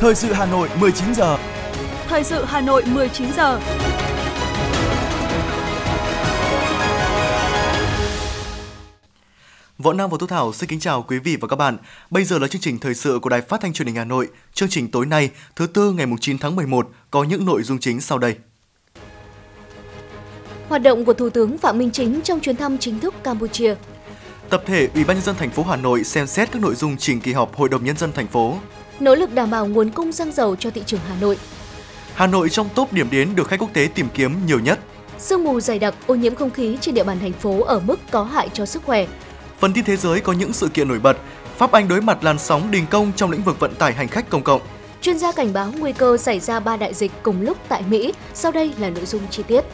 Thời sự Hà Nội 19 giờ. Thời sự Hà Nội 19 giờ. Võ Nam và Thu Thảo xin kính chào quý vị và các bạn. Bây giờ là chương trình thời sự của Đài Phát thanh Truyền hình Hà Nội. Chương trình tối nay, thứ tư ngày 9 tháng 11 có những nội dung chính sau đây. Hoạt động của Thủ tướng Phạm Minh Chính trong chuyến thăm chính thức Campuchia. Tập thể Ủy ban nhân dân thành phố Hà Nội xem xét các nội dung trình kỳ họp Hội đồng nhân dân thành phố. Nỗ lực đảm bảo nguồn cung xăng dầu cho thị trường Hà Nội. Hà Nội trong top điểm đến được khách quốc tế tìm kiếm nhiều nhất. Sương mù dày đặc, ô nhiễm không khí trên địa bàn thành phố ở mức có hại cho sức khỏe. Phần tin thế giới có những sự kiện nổi bật. Pháp Anh đối mặt làn sóng đình công trong lĩnh vực vận tải hành khách công cộng. Chuyên gia cảnh báo nguy cơ xảy ra ba đại dịch cùng lúc tại Mỹ. Sau đây là nội dung chi tiết.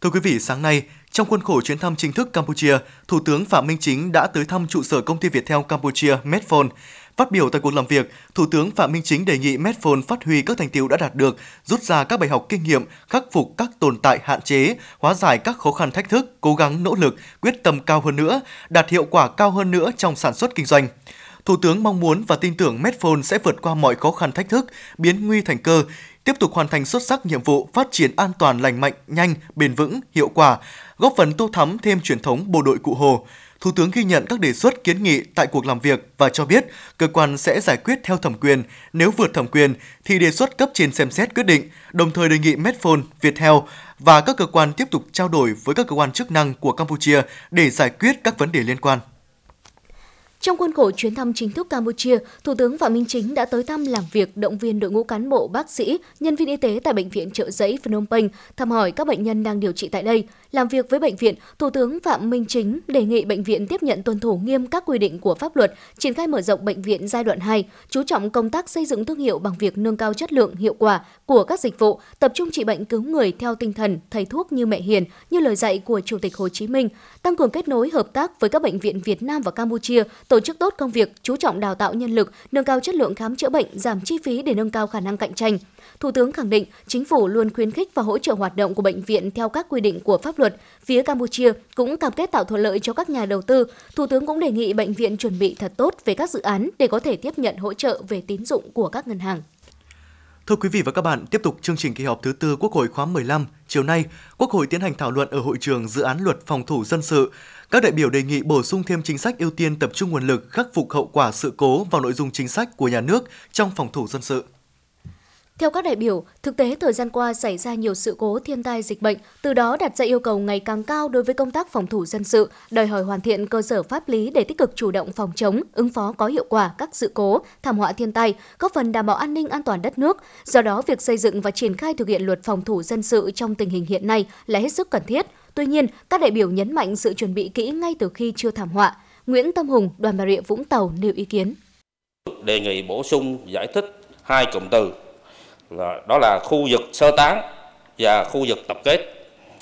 Thưa quý vị, sáng nay, trong khuôn khổ chuyến thăm chính thức Campuchia, Thủ tướng Phạm Minh Chính đã tới thăm trụ sở công ty Viettel Campuchia Medphone. Phát biểu tại cuộc làm việc, Thủ tướng Phạm Minh Chính đề nghị Medphone phát huy các thành tiệu đã đạt được, rút ra các bài học kinh nghiệm, khắc phục các tồn tại hạn chế, hóa giải các khó khăn thách thức, cố gắng nỗ lực, quyết tâm cao hơn nữa, đạt hiệu quả cao hơn nữa trong sản xuất kinh doanh. Thủ tướng mong muốn và tin tưởng Medphone sẽ vượt qua mọi khó khăn thách thức, biến nguy thành cơ, tiếp tục hoàn thành xuất sắc nhiệm vụ phát triển an toàn lành mạnh, nhanh, bền vững, hiệu quả, góp phần tô thắm thêm truyền thống bộ đội cụ Hồ. Thủ tướng ghi nhận các đề xuất kiến nghị tại cuộc làm việc và cho biết cơ quan sẽ giải quyết theo thẩm quyền. Nếu vượt thẩm quyền thì đề xuất cấp trên xem xét quyết định, đồng thời đề nghị Medphone, Viettel và các cơ quan tiếp tục trao đổi với các cơ quan chức năng của Campuchia để giải quyết các vấn đề liên quan. Trong khuôn khổ chuyến thăm chính thức Campuchia, Thủ tướng Phạm Minh Chính đã tới thăm làm việc động viên đội ngũ cán bộ, bác sĩ, nhân viên y tế tại bệnh viện trợ giấy Phnom Penh, thăm hỏi các bệnh nhân đang điều trị tại đây. Làm việc với bệnh viện, Thủ tướng Phạm Minh Chính đề nghị bệnh viện tiếp nhận tuân thủ nghiêm các quy định của pháp luật, triển khai mở rộng bệnh viện giai đoạn 2, chú trọng công tác xây dựng thương hiệu bằng việc nâng cao chất lượng, hiệu quả của các dịch vụ, tập trung trị bệnh cứu người theo tinh thần thầy thuốc như mẹ hiền, như lời dạy của Chủ tịch Hồ Chí Minh, tăng cường kết nối hợp tác với các bệnh viện Việt Nam và Campuchia, tổ chức tốt công việc, chú trọng đào tạo nhân lực, nâng cao chất lượng khám chữa bệnh, giảm chi phí để nâng cao khả năng cạnh tranh. Thủ tướng khẳng định chính phủ luôn khuyến khích và hỗ trợ hoạt động của bệnh viện theo các quy định của pháp luật. Phía Campuchia cũng cam kết tạo thuận lợi cho các nhà đầu tư. Thủ tướng cũng đề nghị bệnh viện chuẩn bị thật tốt về các dự án để có thể tiếp nhận hỗ trợ về tín dụng của các ngân hàng. Thưa quý vị và các bạn, tiếp tục chương trình kỳ họp thứ tư Quốc hội khóa 15. Chiều nay, Quốc hội tiến hành thảo luận ở hội trường dự án luật phòng thủ dân sự. Các đại biểu đề nghị bổ sung thêm chính sách ưu tiên tập trung nguồn lực, khắc phục hậu quả sự cố vào nội dung chính sách của nhà nước trong phòng thủ dân sự. Theo các đại biểu, thực tế thời gian qua xảy ra nhiều sự cố thiên tai dịch bệnh, từ đó đặt ra yêu cầu ngày càng cao đối với công tác phòng thủ dân sự, đòi hỏi hoàn thiện cơ sở pháp lý để tích cực chủ động phòng chống, ứng phó có hiệu quả các sự cố, thảm họa thiên tai, góp phần đảm bảo an ninh an toàn đất nước. Do đó, việc xây dựng và triển khai thực hiện luật phòng thủ dân sự trong tình hình hiện nay là hết sức cần thiết. Tuy nhiên, các đại biểu nhấn mạnh sự chuẩn bị kỹ ngay từ khi chưa thảm họa. Nguyễn Tâm Hùng, đoàn Bà Rịa Vũng Tàu nêu ý kiến. Đề nghị bổ sung giải thích hai cụm từ đó là khu vực sơ tán và khu vực tập kết.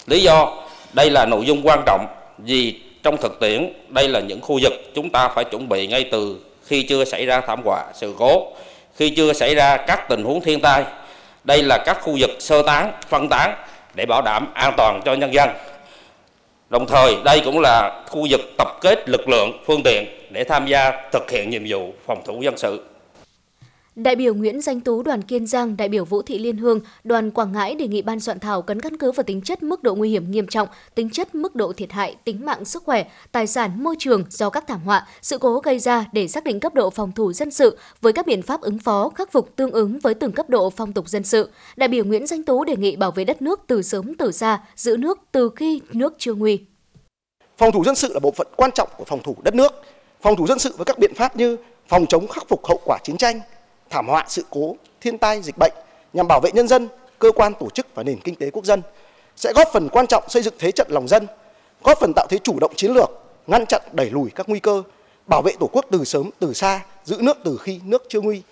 Lý do đây là nội dung quan trọng vì trong thực tiễn đây là những khu vực chúng ta phải chuẩn bị ngay từ khi chưa xảy ra thảm họa sự cố, khi chưa xảy ra các tình huống thiên tai. Đây là các khu vực sơ tán, phân tán để bảo đảm an toàn cho nhân dân. Đồng thời đây cũng là khu vực tập kết lực lượng, phương tiện để tham gia thực hiện nhiệm vụ phòng thủ dân sự. Đại biểu Nguyễn Danh Tú đoàn Kiên Giang, đại biểu Vũ Thị Liên Hương, đoàn Quảng Ngãi đề nghị ban soạn thảo cần căn cứ vào tính chất mức độ nguy hiểm nghiêm trọng, tính chất mức độ thiệt hại, tính mạng sức khỏe, tài sản, môi trường do các thảm họa, sự cố gây ra để xác định cấp độ phòng thủ dân sự với các biện pháp ứng phó, khắc phục tương ứng với từng cấp độ phong tục dân sự. Đại biểu Nguyễn Danh Tú đề nghị bảo vệ đất nước từ sớm từ xa, giữ nước từ khi nước chưa nguy. Phòng thủ dân sự là bộ phận quan trọng của phòng thủ đất nước. Phòng thủ dân sự với các biện pháp như phòng chống khắc phục hậu quả chiến tranh, thảm họa sự cố, thiên tai, dịch bệnh nhằm bảo vệ nhân dân, cơ quan tổ chức và nền kinh tế quốc dân sẽ góp phần quan trọng xây dựng thế trận lòng dân, góp phần tạo thế chủ động chiến lược, ngăn chặn đẩy lùi các nguy cơ, bảo vệ tổ quốc từ sớm từ xa, giữ nước từ khi nước chưa nguy.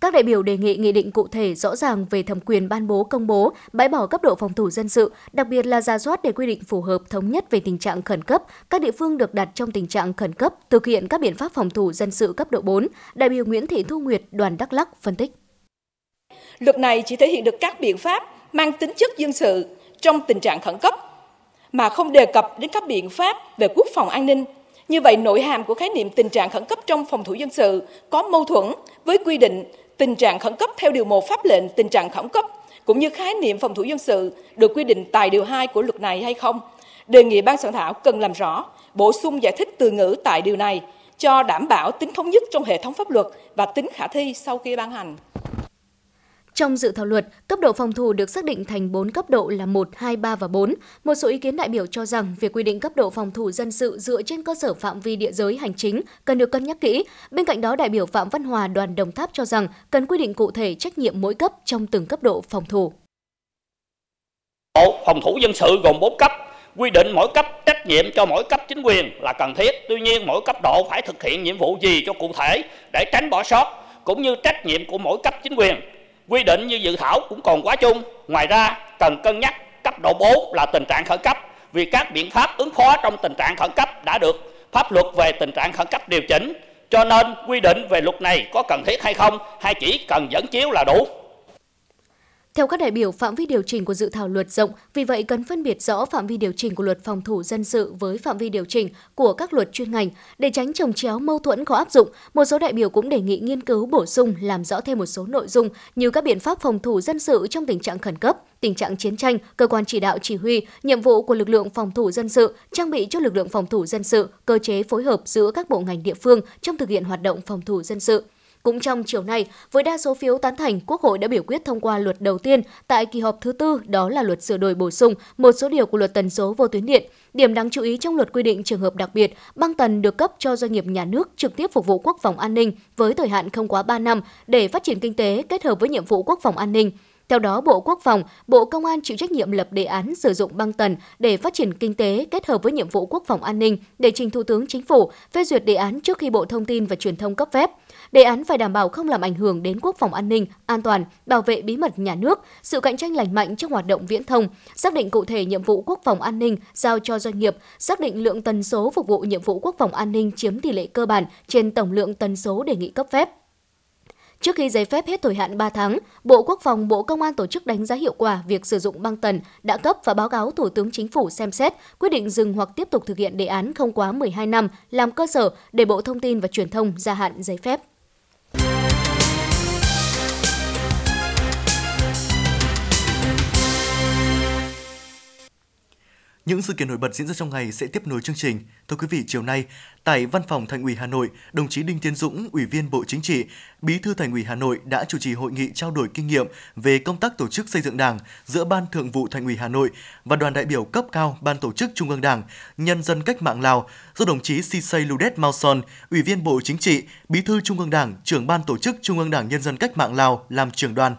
Các đại biểu đề nghị nghị định cụ thể rõ ràng về thẩm quyền ban bố công bố, bãi bỏ cấp độ phòng thủ dân sự, đặc biệt là ra soát để quy định phù hợp thống nhất về tình trạng khẩn cấp. Các địa phương được đặt trong tình trạng khẩn cấp thực hiện các biện pháp phòng thủ dân sự cấp độ 4. Đại biểu Nguyễn Thị Thu Nguyệt, đoàn Đắk Lắk phân tích. Luật này chỉ thể hiện được các biện pháp mang tính chất dân sự trong tình trạng khẩn cấp, mà không đề cập đến các biện pháp về quốc phòng an ninh Như vậy, nội hàm của khái niệm tình trạng khẩn cấp trong phòng thủ dân sự có mâu thuẫn với quy định tình trạng khẩn cấp theo điều 1 pháp lệnh tình trạng khẩn cấp cũng như khái niệm phòng thủ dân sự được quy định tại điều 2 của luật này hay không. Đề nghị ban soạn thảo cần làm rõ, bổ sung giải thích từ ngữ tại điều này cho đảm bảo tính thống nhất trong hệ thống pháp luật và tính khả thi sau khi ban hành. Trong dự thảo luật, cấp độ phòng thủ được xác định thành 4 cấp độ là 1, 2, 3 và 4. Một số ý kiến đại biểu cho rằng việc quy định cấp độ phòng thủ dân sự dựa trên cơ sở phạm vi địa giới hành chính cần được cân nhắc kỹ. Bên cạnh đó, đại biểu Phạm Văn Hòa đoàn Đồng Tháp cho rằng cần quy định cụ thể trách nhiệm mỗi cấp trong từng cấp độ phòng thủ. Bộ phòng thủ dân sự gồm 4 cấp, quy định mỗi cấp trách nhiệm cho mỗi cấp chính quyền là cần thiết. Tuy nhiên mỗi cấp độ phải thực hiện nhiệm vụ gì cho cụ thể để tránh bỏ sót cũng như trách nhiệm của mỗi cấp chính quyền quy định như dự thảo cũng còn quá chung. Ngoài ra, cần cân nhắc cấp độ 4 là tình trạng khẩn cấp vì các biện pháp ứng phó trong tình trạng khẩn cấp đã được pháp luật về tình trạng khẩn cấp điều chỉnh. Cho nên quy định về luật này có cần thiết hay không hay chỉ cần dẫn chiếu là đủ. Theo các đại biểu, phạm vi điều chỉnh của dự thảo luật rộng, vì vậy cần phân biệt rõ phạm vi điều chỉnh của luật phòng thủ dân sự với phạm vi điều chỉnh của các luật chuyên ngành để tránh trồng chéo mâu thuẫn khó áp dụng. Một số đại biểu cũng đề nghị nghiên cứu bổ sung làm rõ thêm một số nội dung như các biện pháp phòng thủ dân sự trong tình trạng khẩn cấp, tình trạng chiến tranh, cơ quan chỉ đạo chỉ huy, nhiệm vụ của lực lượng phòng thủ dân sự, trang bị cho lực lượng phòng thủ dân sự, cơ chế phối hợp giữa các bộ ngành địa phương trong thực hiện hoạt động phòng thủ dân sự. Cũng trong chiều nay, với đa số phiếu tán thành, Quốc hội đã biểu quyết thông qua luật đầu tiên tại kỳ họp thứ tư, đó là luật sửa đổi bổ sung một số điều của luật tần số vô tuyến điện. Điểm đáng chú ý trong luật quy định trường hợp đặc biệt, băng tần được cấp cho doanh nghiệp nhà nước trực tiếp phục vụ quốc phòng an ninh với thời hạn không quá 3 năm để phát triển kinh tế kết hợp với nhiệm vụ quốc phòng an ninh. Theo đó, Bộ Quốc phòng, Bộ Công an chịu trách nhiệm lập đề án sử dụng băng tần để phát triển kinh tế kết hợp với nhiệm vụ quốc phòng an ninh để trình Thủ tướng Chính phủ phê duyệt đề án trước khi Bộ Thông tin và Truyền thông cấp phép. Đề án phải đảm bảo không làm ảnh hưởng đến quốc phòng an ninh, an toàn, bảo vệ bí mật nhà nước, sự cạnh tranh lành mạnh trong hoạt động viễn thông, xác định cụ thể nhiệm vụ quốc phòng an ninh giao cho doanh nghiệp, xác định lượng tần số phục vụ nhiệm vụ quốc phòng an ninh chiếm tỷ lệ cơ bản trên tổng lượng tần số đề nghị cấp phép. Trước khi giấy phép hết thời hạn 3 tháng, Bộ Quốc phòng, Bộ Công an tổ chức đánh giá hiệu quả việc sử dụng băng tần, đã cấp và báo cáo Thủ tướng Chính phủ xem xét, quyết định dừng hoặc tiếp tục thực hiện đề án không quá 12 năm làm cơ sở để Bộ Thông tin và Truyền thông gia hạn giấy phép. Những sự kiện nổi bật diễn ra trong ngày sẽ tiếp nối chương trình. Thưa quý vị, chiều nay, tại Văn phòng Thành ủy Hà Nội, đồng chí Đinh Tiến Dũng, Ủy viên Bộ Chính trị, Bí thư Thành ủy Hà Nội đã chủ trì hội nghị trao đổi kinh nghiệm về công tác tổ chức xây dựng Đảng giữa Ban Thường vụ Thành ủy Hà Nội và đoàn đại biểu cấp cao Ban Tổ chức Trung ương Đảng, Nhân dân cách mạng Lào do đồng chí Sisay Ludet Mauson, Ủy viên Bộ Chính trị, Bí thư Trung ương Đảng, trưởng Ban Tổ chức Trung ương Đảng Nhân dân cách mạng Lào làm trưởng đoàn.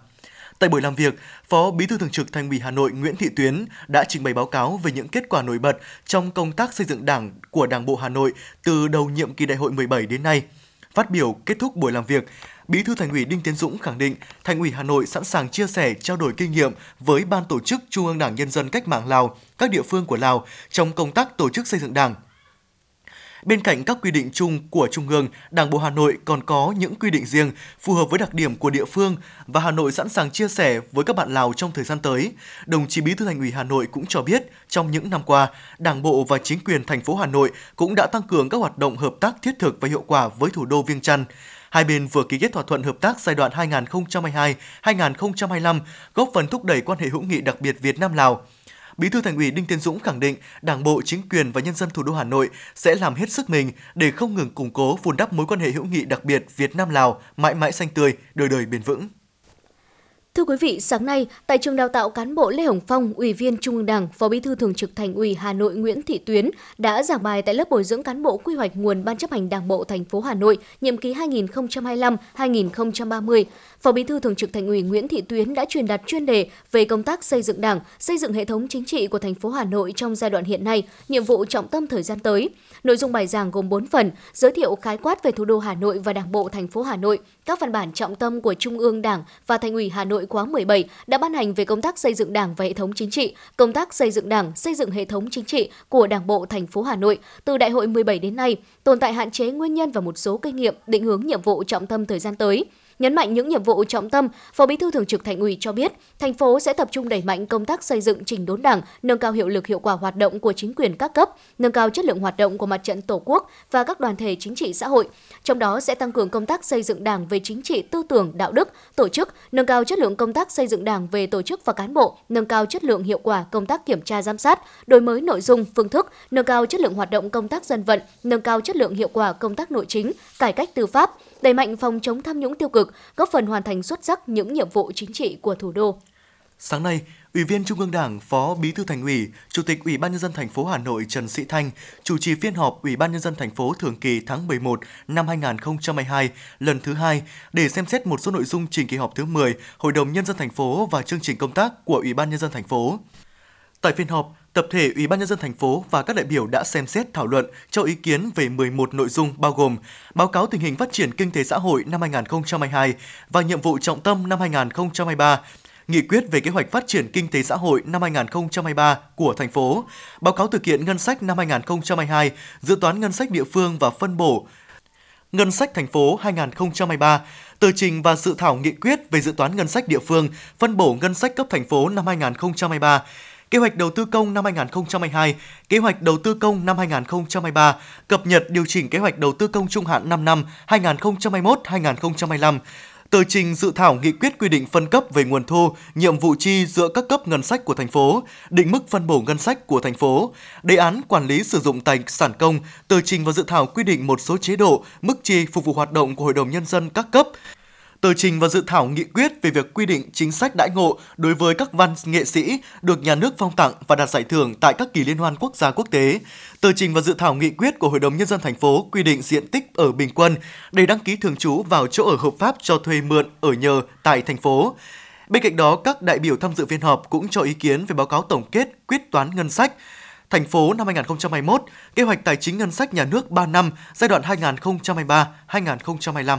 Tại buổi làm việc, Phó Bí thư Thường trực Thành ủy Hà Nội Nguyễn Thị Tuyến đã trình bày báo cáo về những kết quả nổi bật trong công tác xây dựng Đảng của Đảng bộ Hà Nội từ đầu nhiệm kỳ đại hội 17 đến nay. Phát biểu kết thúc buổi làm việc, Bí thư Thành ủy Đinh Tiến Dũng khẳng định Thành ủy Hà Nội sẵn sàng chia sẻ, trao đổi kinh nghiệm với Ban tổ chức Trung ương Đảng Nhân dân Cách mạng Lào, các địa phương của Lào trong công tác tổ chức xây dựng Đảng, Bên cạnh các quy định chung của Trung ương, Đảng bộ Hà Nội còn có những quy định riêng phù hợp với đặc điểm của địa phương và Hà Nội sẵn sàng chia sẻ với các bạn Lào trong thời gian tới. Đồng chí Bí thư Thành ủy Hà Nội cũng cho biết, trong những năm qua, Đảng bộ và chính quyền thành phố Hà Nội cũng đã tăng cường các hoạt động hợp tác thiết thực và hiệu quả với thủ đô Viêng Chăn. Hai bên vừa ký kết thỏa thuận hợp tác giai đoạn 2022-2025, góp phần thúc đẩy quan hệ hữu nghị đặc biệt Việt Nam Lào. Bí thư Thành ủy Đinh Tiến Dũng khẳng định Đảng bộ, chính quyền và nhân dân thủ đô Hà Nội sẽ làm hết sức mình để không ngừng củng cố vun đắp mối quan hệ hữu nghị đặc biệt Việt Nam Lào mãi mãi xanh tươi, đời đời bền vững. Thưa quý vị, sáng nay, tại trường đào tạo cán bộ Lê Hồng Phong, Ủy viên Trung ương Đảng, Phó Bí thư Thường trực Thành ủy Hà Nội Nguyễn Thị Tuyến đã giảng bài tại lớp bồi dưỡng cán bộ quy hoạch nguồn Ban chấp hành Đảng bộ thành phố Hà Nội nhiệm kỳ 2025-2030. Phó Bí thư Thường trực Thành ủy Nguyễn Thị Tuyến đã truyền đạt chuyên đề về công tác xây dựng Đảng, xây dựng hệ thống chính trị của thành phố Hà Nội trong giai đoạn hiện nay, nhiệm vụ trọng tâm thời gian tới. Nội dung bài giảng gồm 4 phần, giới thiệu khái quát về thủ đô Hà Nội và Đảng bộ thành phố Hà Nội, các văn bản trọng tâm của Trung ương Đảng và Thành ủy Hà Nội khóa 17 đã ban hành về công tác xây dựng Đảng và hệ thống chính trị, công tác xây dựng Đảng, xây dựng hệ thống chính trị của Đảng bộ thành phố Hà Nội từ Đại hội 17 đến nay, tồn tại hạn chế nguyên nhân và một số kinh nghiệm định hướng nhiệm vụ trọng tâm thời gian tới. Nhấn mạnh những nhiệm vụ trọng tâm, Phó Bí thư Thường trực Thành ủy cho biết, thành phố sẽ tập trung đẩy mạnh công tác xây dựng chỉnh đốn Đảng, nâng cao hiệu lực hiệu quả hoạt động của chính quyền các cấp, nâng cao chất lượng hoạt động của mặt trận Tổ quốc và các đoàn thể chính trị xã hội. Trong đó sẽ tăng cường công tác xây dựng Đảng về chính trị, tư tưởng, đạo đức, tổ chức, nâng cao chất lượng công tác xây dựng Đảng về tổ chức và cán bộ, nâng cao chất lượng hiệu quả công tác kiểm tra giám sát, đổi mới nội dung, phương thức, nâng cao chất lượng hoạt động công tác dân vận, nâng cao chất lượng hiệu quả công tác nội chính, cải cách tư pháp, đẩy mạnh phòng chống tham nhũng tiêu cực, góp phần hoàn thành xuất sắc những nhiệm vụ chính trị của thủ đô. Sáng nay, Ủy viên Trung ương Đảng, Phó Bí thư Thành ủy, Chủ tịch Ủy ban nhân dân thành phố Hà Nội Trần Sĩ Thanh chủ trì phiên họp Ủy ban nhân dân thành phố thường kỳ tháng 11 năm 2022 lần thứ hai để xem xét một số nội dung trình kỳ họp thứ 10 Hội đồng nhân dân thành phố và chương trình công tác của Ủy ban nhân dân thành phố. Tại phiên họp, tập thể Ủy ban nhân dân thành phố và các đại biểu đã xem xét thảo luận cho ý kiến về 11 nội dung bao gồm báo cáo tình hình phát triển kinh tế xã hội năm 2022 và nhiệm vụ trọng tâm năm 2023, nghị quyết về kế hoạch phát triển kinh tế xã hội năm 2023 của thành phố, báo cáo thực hiện ngân sách năm 2022, dự toán ngân sách địa phương và phân bổ ngân sách thành phố 2023, tờ trình và dự thảo nghị quyết về dự toán ngân sách địa phương, phân bổ ngân sách cấp thành phố năm 2023, kế hoạch đầu tư công năm 2022, kế hoạch đầu tư công năm 2023, cập nhật điều chỉnh kế hoạch đầu tư công trung hạn 5 năm 2021-2025, tờ trình dự thảo nghị quyết quy định phân cấp về nguồn thu, nhiệm vụ chi giữa các cấp ngân sách của thành phố, định mức phân bổ ngân sách của thành phố, đề án quản lý sử dụng tài sản công, tờ trình và dự thảo quy định một số chế độ, mức chi phục vụ hoạt động của Hội đồng Nhân dân các cấp, tờ trình và dự thảo nghị quyết về việc quy định chính sách đãi ngộ đối với các văn nghệ sĩ được nhà nước phong tặng và đạt giải thưởng tại các kỳ liên hoan quốc gia quốc tế. Tờ trình và dự thảo nghị quyết của Hội đồng nhân dân thành phố quy định diện tích ở bình quân để đăng ký thường trú vào chỗ ở hợp pháp cho thuê mượn ở nhờ tại thành phố. Bên cạnh đó, các đại biểu tham dự phiên họp cũng cho ý kiến về báo cáo tổng kết quyết toán ngân sách thành phố năm 2021, kế hoạch tài chính ngân sách nhà nước 3 năm giai đoạn 2023-2025.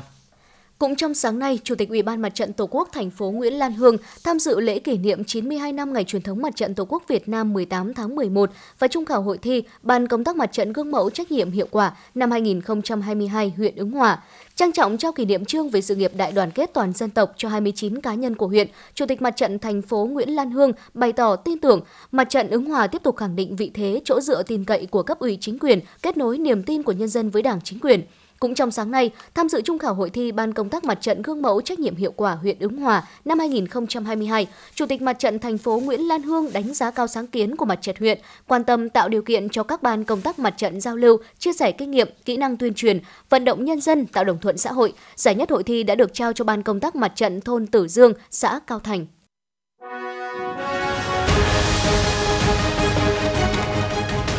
Cũng trong sáng nay, Chủ tịch Ủy ban Mặt trận Tổ quốc thành phố Nguyễn Lan Hương tham dự lễ kỷ niệm 92 năm ngày truyền thống Mặt trận Tổ quốc Việt Nam 18 tháng 11 và trung khảo hội thi Ban công tác mặt trận gương mẫu trách nhiệm hiệu quả năm 2022 huyện Ứng Hòa. Trang trọng trao kỷ niệm trương về sự nghiệp đại đoàn kết toàn dân tộc cho 29 cá nhân của huyện, Chủ tịch Mặt trận thành phố Nguyễn Lan Hương bày tỏ tin tưởng Mặt trận Ứng Hòa tiếp tục khẳng định vị thế chỗ dựa tin cậy của cấp ủy chính quyền, kết nối niềm tin của nhân dân với Đảng chính quyền. Cũng trong sáng nay, tham dự trung khảo hội thi Ban công tác mặt trận gương mẫu trách nhiệm hiệu quả huyện Ứng Hòa năm 2022, Chủ tịch mặt trận thành phố Nguyễn Lan Hương đánh giá cao sáng kiến của mặt trận huyện, quan tâm tạo điều kiện cho các ban công tác mặt trận giao lưu, chia sẻ kinh nghiệm, kỹ năng tuyên truyền, vận động nhân dân tạo đồng thuận xã hội. Giải nhất hội thi đã được trao cho ban công tác mặt trận thôn Tử Dương, xã Cao Thành.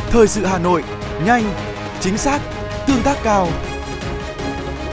Thời sự Hà Nội, nhanh, chính xác, tương tác cao.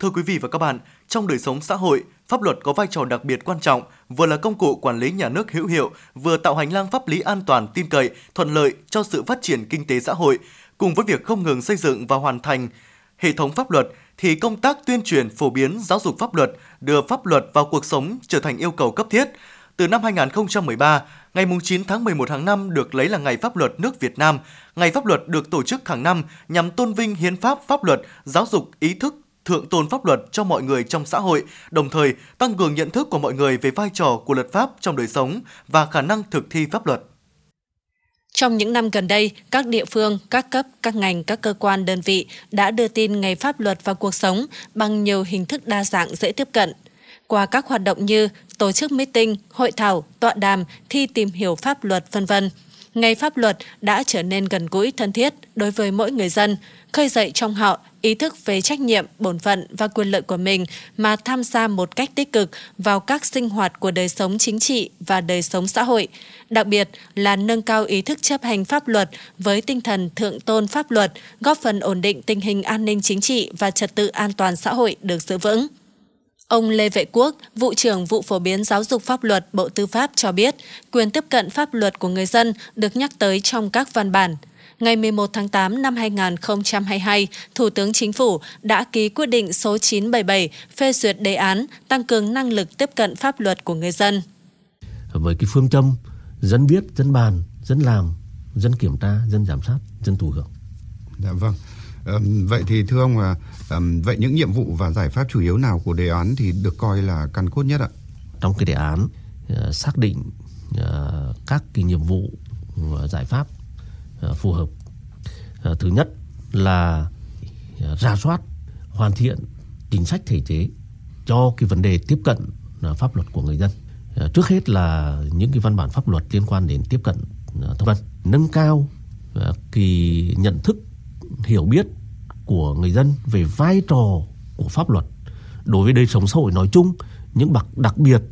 Thưa quý vị và các bạn, trong đời sống xã hội, pháp luật có vai trò đặc biệt quan trọng, vừa là công cụ quản lý nhà nước hữu hiệu, vừa tạo hành lang pháp lý an toàn, tin cậy, thuận lợi cho sự phát triển kinh tế xã hội. Cùng với việc không ngừng xây dựng và hoàn thành hệ thống pháp luật, thì công tác tuyên truyền phổ biến giáo dục pháp luật, đưa pháp luật vào cuộc sống trở thành yêu cầu cấp thiết. Từ năm 2013, ngày 9 tháng 11 hàng năm được lấy là Ngày Pháp luật nước Việt Nam. Ngày Pháp luật được tổ chức hàng năm nhằm tôn vinh hiến pháp, pháp luật, giáo dục ý thức thượng tôn pháp luật cho mọi người trong xã hội, đồng thời tăng cường nhận thức của mọi người về vai trò của luật pháp trong đời sống và khả năng thực thi pháp luật. Trong những năm gần đây, các địa phương, các cấp, các ngành, các cơ quan, đơn vị đã đưa tin ngày pháp luật vào cuộc sống bằng nhiều hình thức đa dạng dễ tiếp cận. Qua các hoạt động như tổ chức meeting, hội thảo, tọa đàm, thi tìm hiểu pháp luật, vân vân. Ngày pháp luật đã trở nên gần gũi thân thiết đối với mỗi người dân, khơi dậy trong họ ý thức về trách nhiệm, bổn phận và quyền lợi của mình mà tham gia một cách tích cực vào các sinh hoạt của đời sống chính trị và đời sống xã hội, đặc biệt là nâng cao ý thức chấp hành pháp luật với tinh thần thượng tôn pháp luật, góp phần ổn định tình hình an ninh chính trị và trật tự an toàn xã hội được giữ vững. Ông Lê Vệ Quốc, vụ trưởng vụ phổ biến giáo dục pháp luật Bộ Tư pháp cho biết, quyền tiếp cận pháp luật của người dân được nhắc tới trong các văn bản. Ngày 11 tháng 8 năm 2022, Thủ tướng Chính phủ đã ký quyết định số 977 phê duyệt đề án tăng cường năng lực tiếp cận pháp luật của người dân. Với cái phương châm dân biết, dân bàn, dân làm, dân kiểm tra, dân giám sát, dân thụ hưởng. Dạ vâng. vậy thì thưa ông, vậy những nhiệm vụ và giải pháp chủ yếu nào của đề án thì được coi là căn cốt nhất ạ? Trong cái đề án ờ, xác định ờ, các cái nhiệm vụ và giải pháp Ờ, phù hợp. Ờ, thứ nhất là ờ, ra soát, hoàn thiện chính sách thể chế cho cái vấn đề tiếp cận pháp luật của người dân. Trước hết là những cái văn bản pháp luật liên quan đến tiếp cận thông tin, nâng cao cái nhận thức hiểu biết của người dân về vai trò của pháp luật đối với đời sống xã hội nói chung nhưng đặc đặc biệt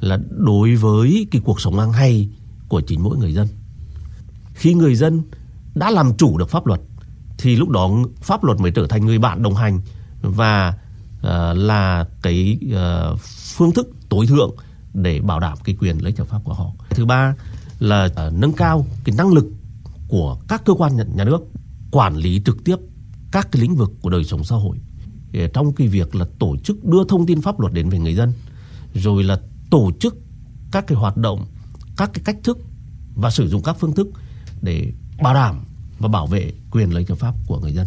là đối với cái cuộc sống hàng ngày của chính mỗi người dân. Khi người dân đã làm chủ được pháp luật thì lúc đó pháp luật mới trở thành người bạn đồng hành và uh, là cái uh, phương thức tối thượng để bảo đảm cái quyền lấy ích hợp pháp của họ. Thứ ba là uh, nâng cao cái năng lực của các cơ quan nhà nước quản lý trực tiếp các cái lĩnh vực của đời sống xã hội trong cái việc là tổ chức đưa thông tin pháp luật đến với người dân rồi là tổ chức các cái hoạt động các cái cách thức và sử dụng các phương thức để bảo đảm và bảo vệ quyền lợi hợp pháp của người dân.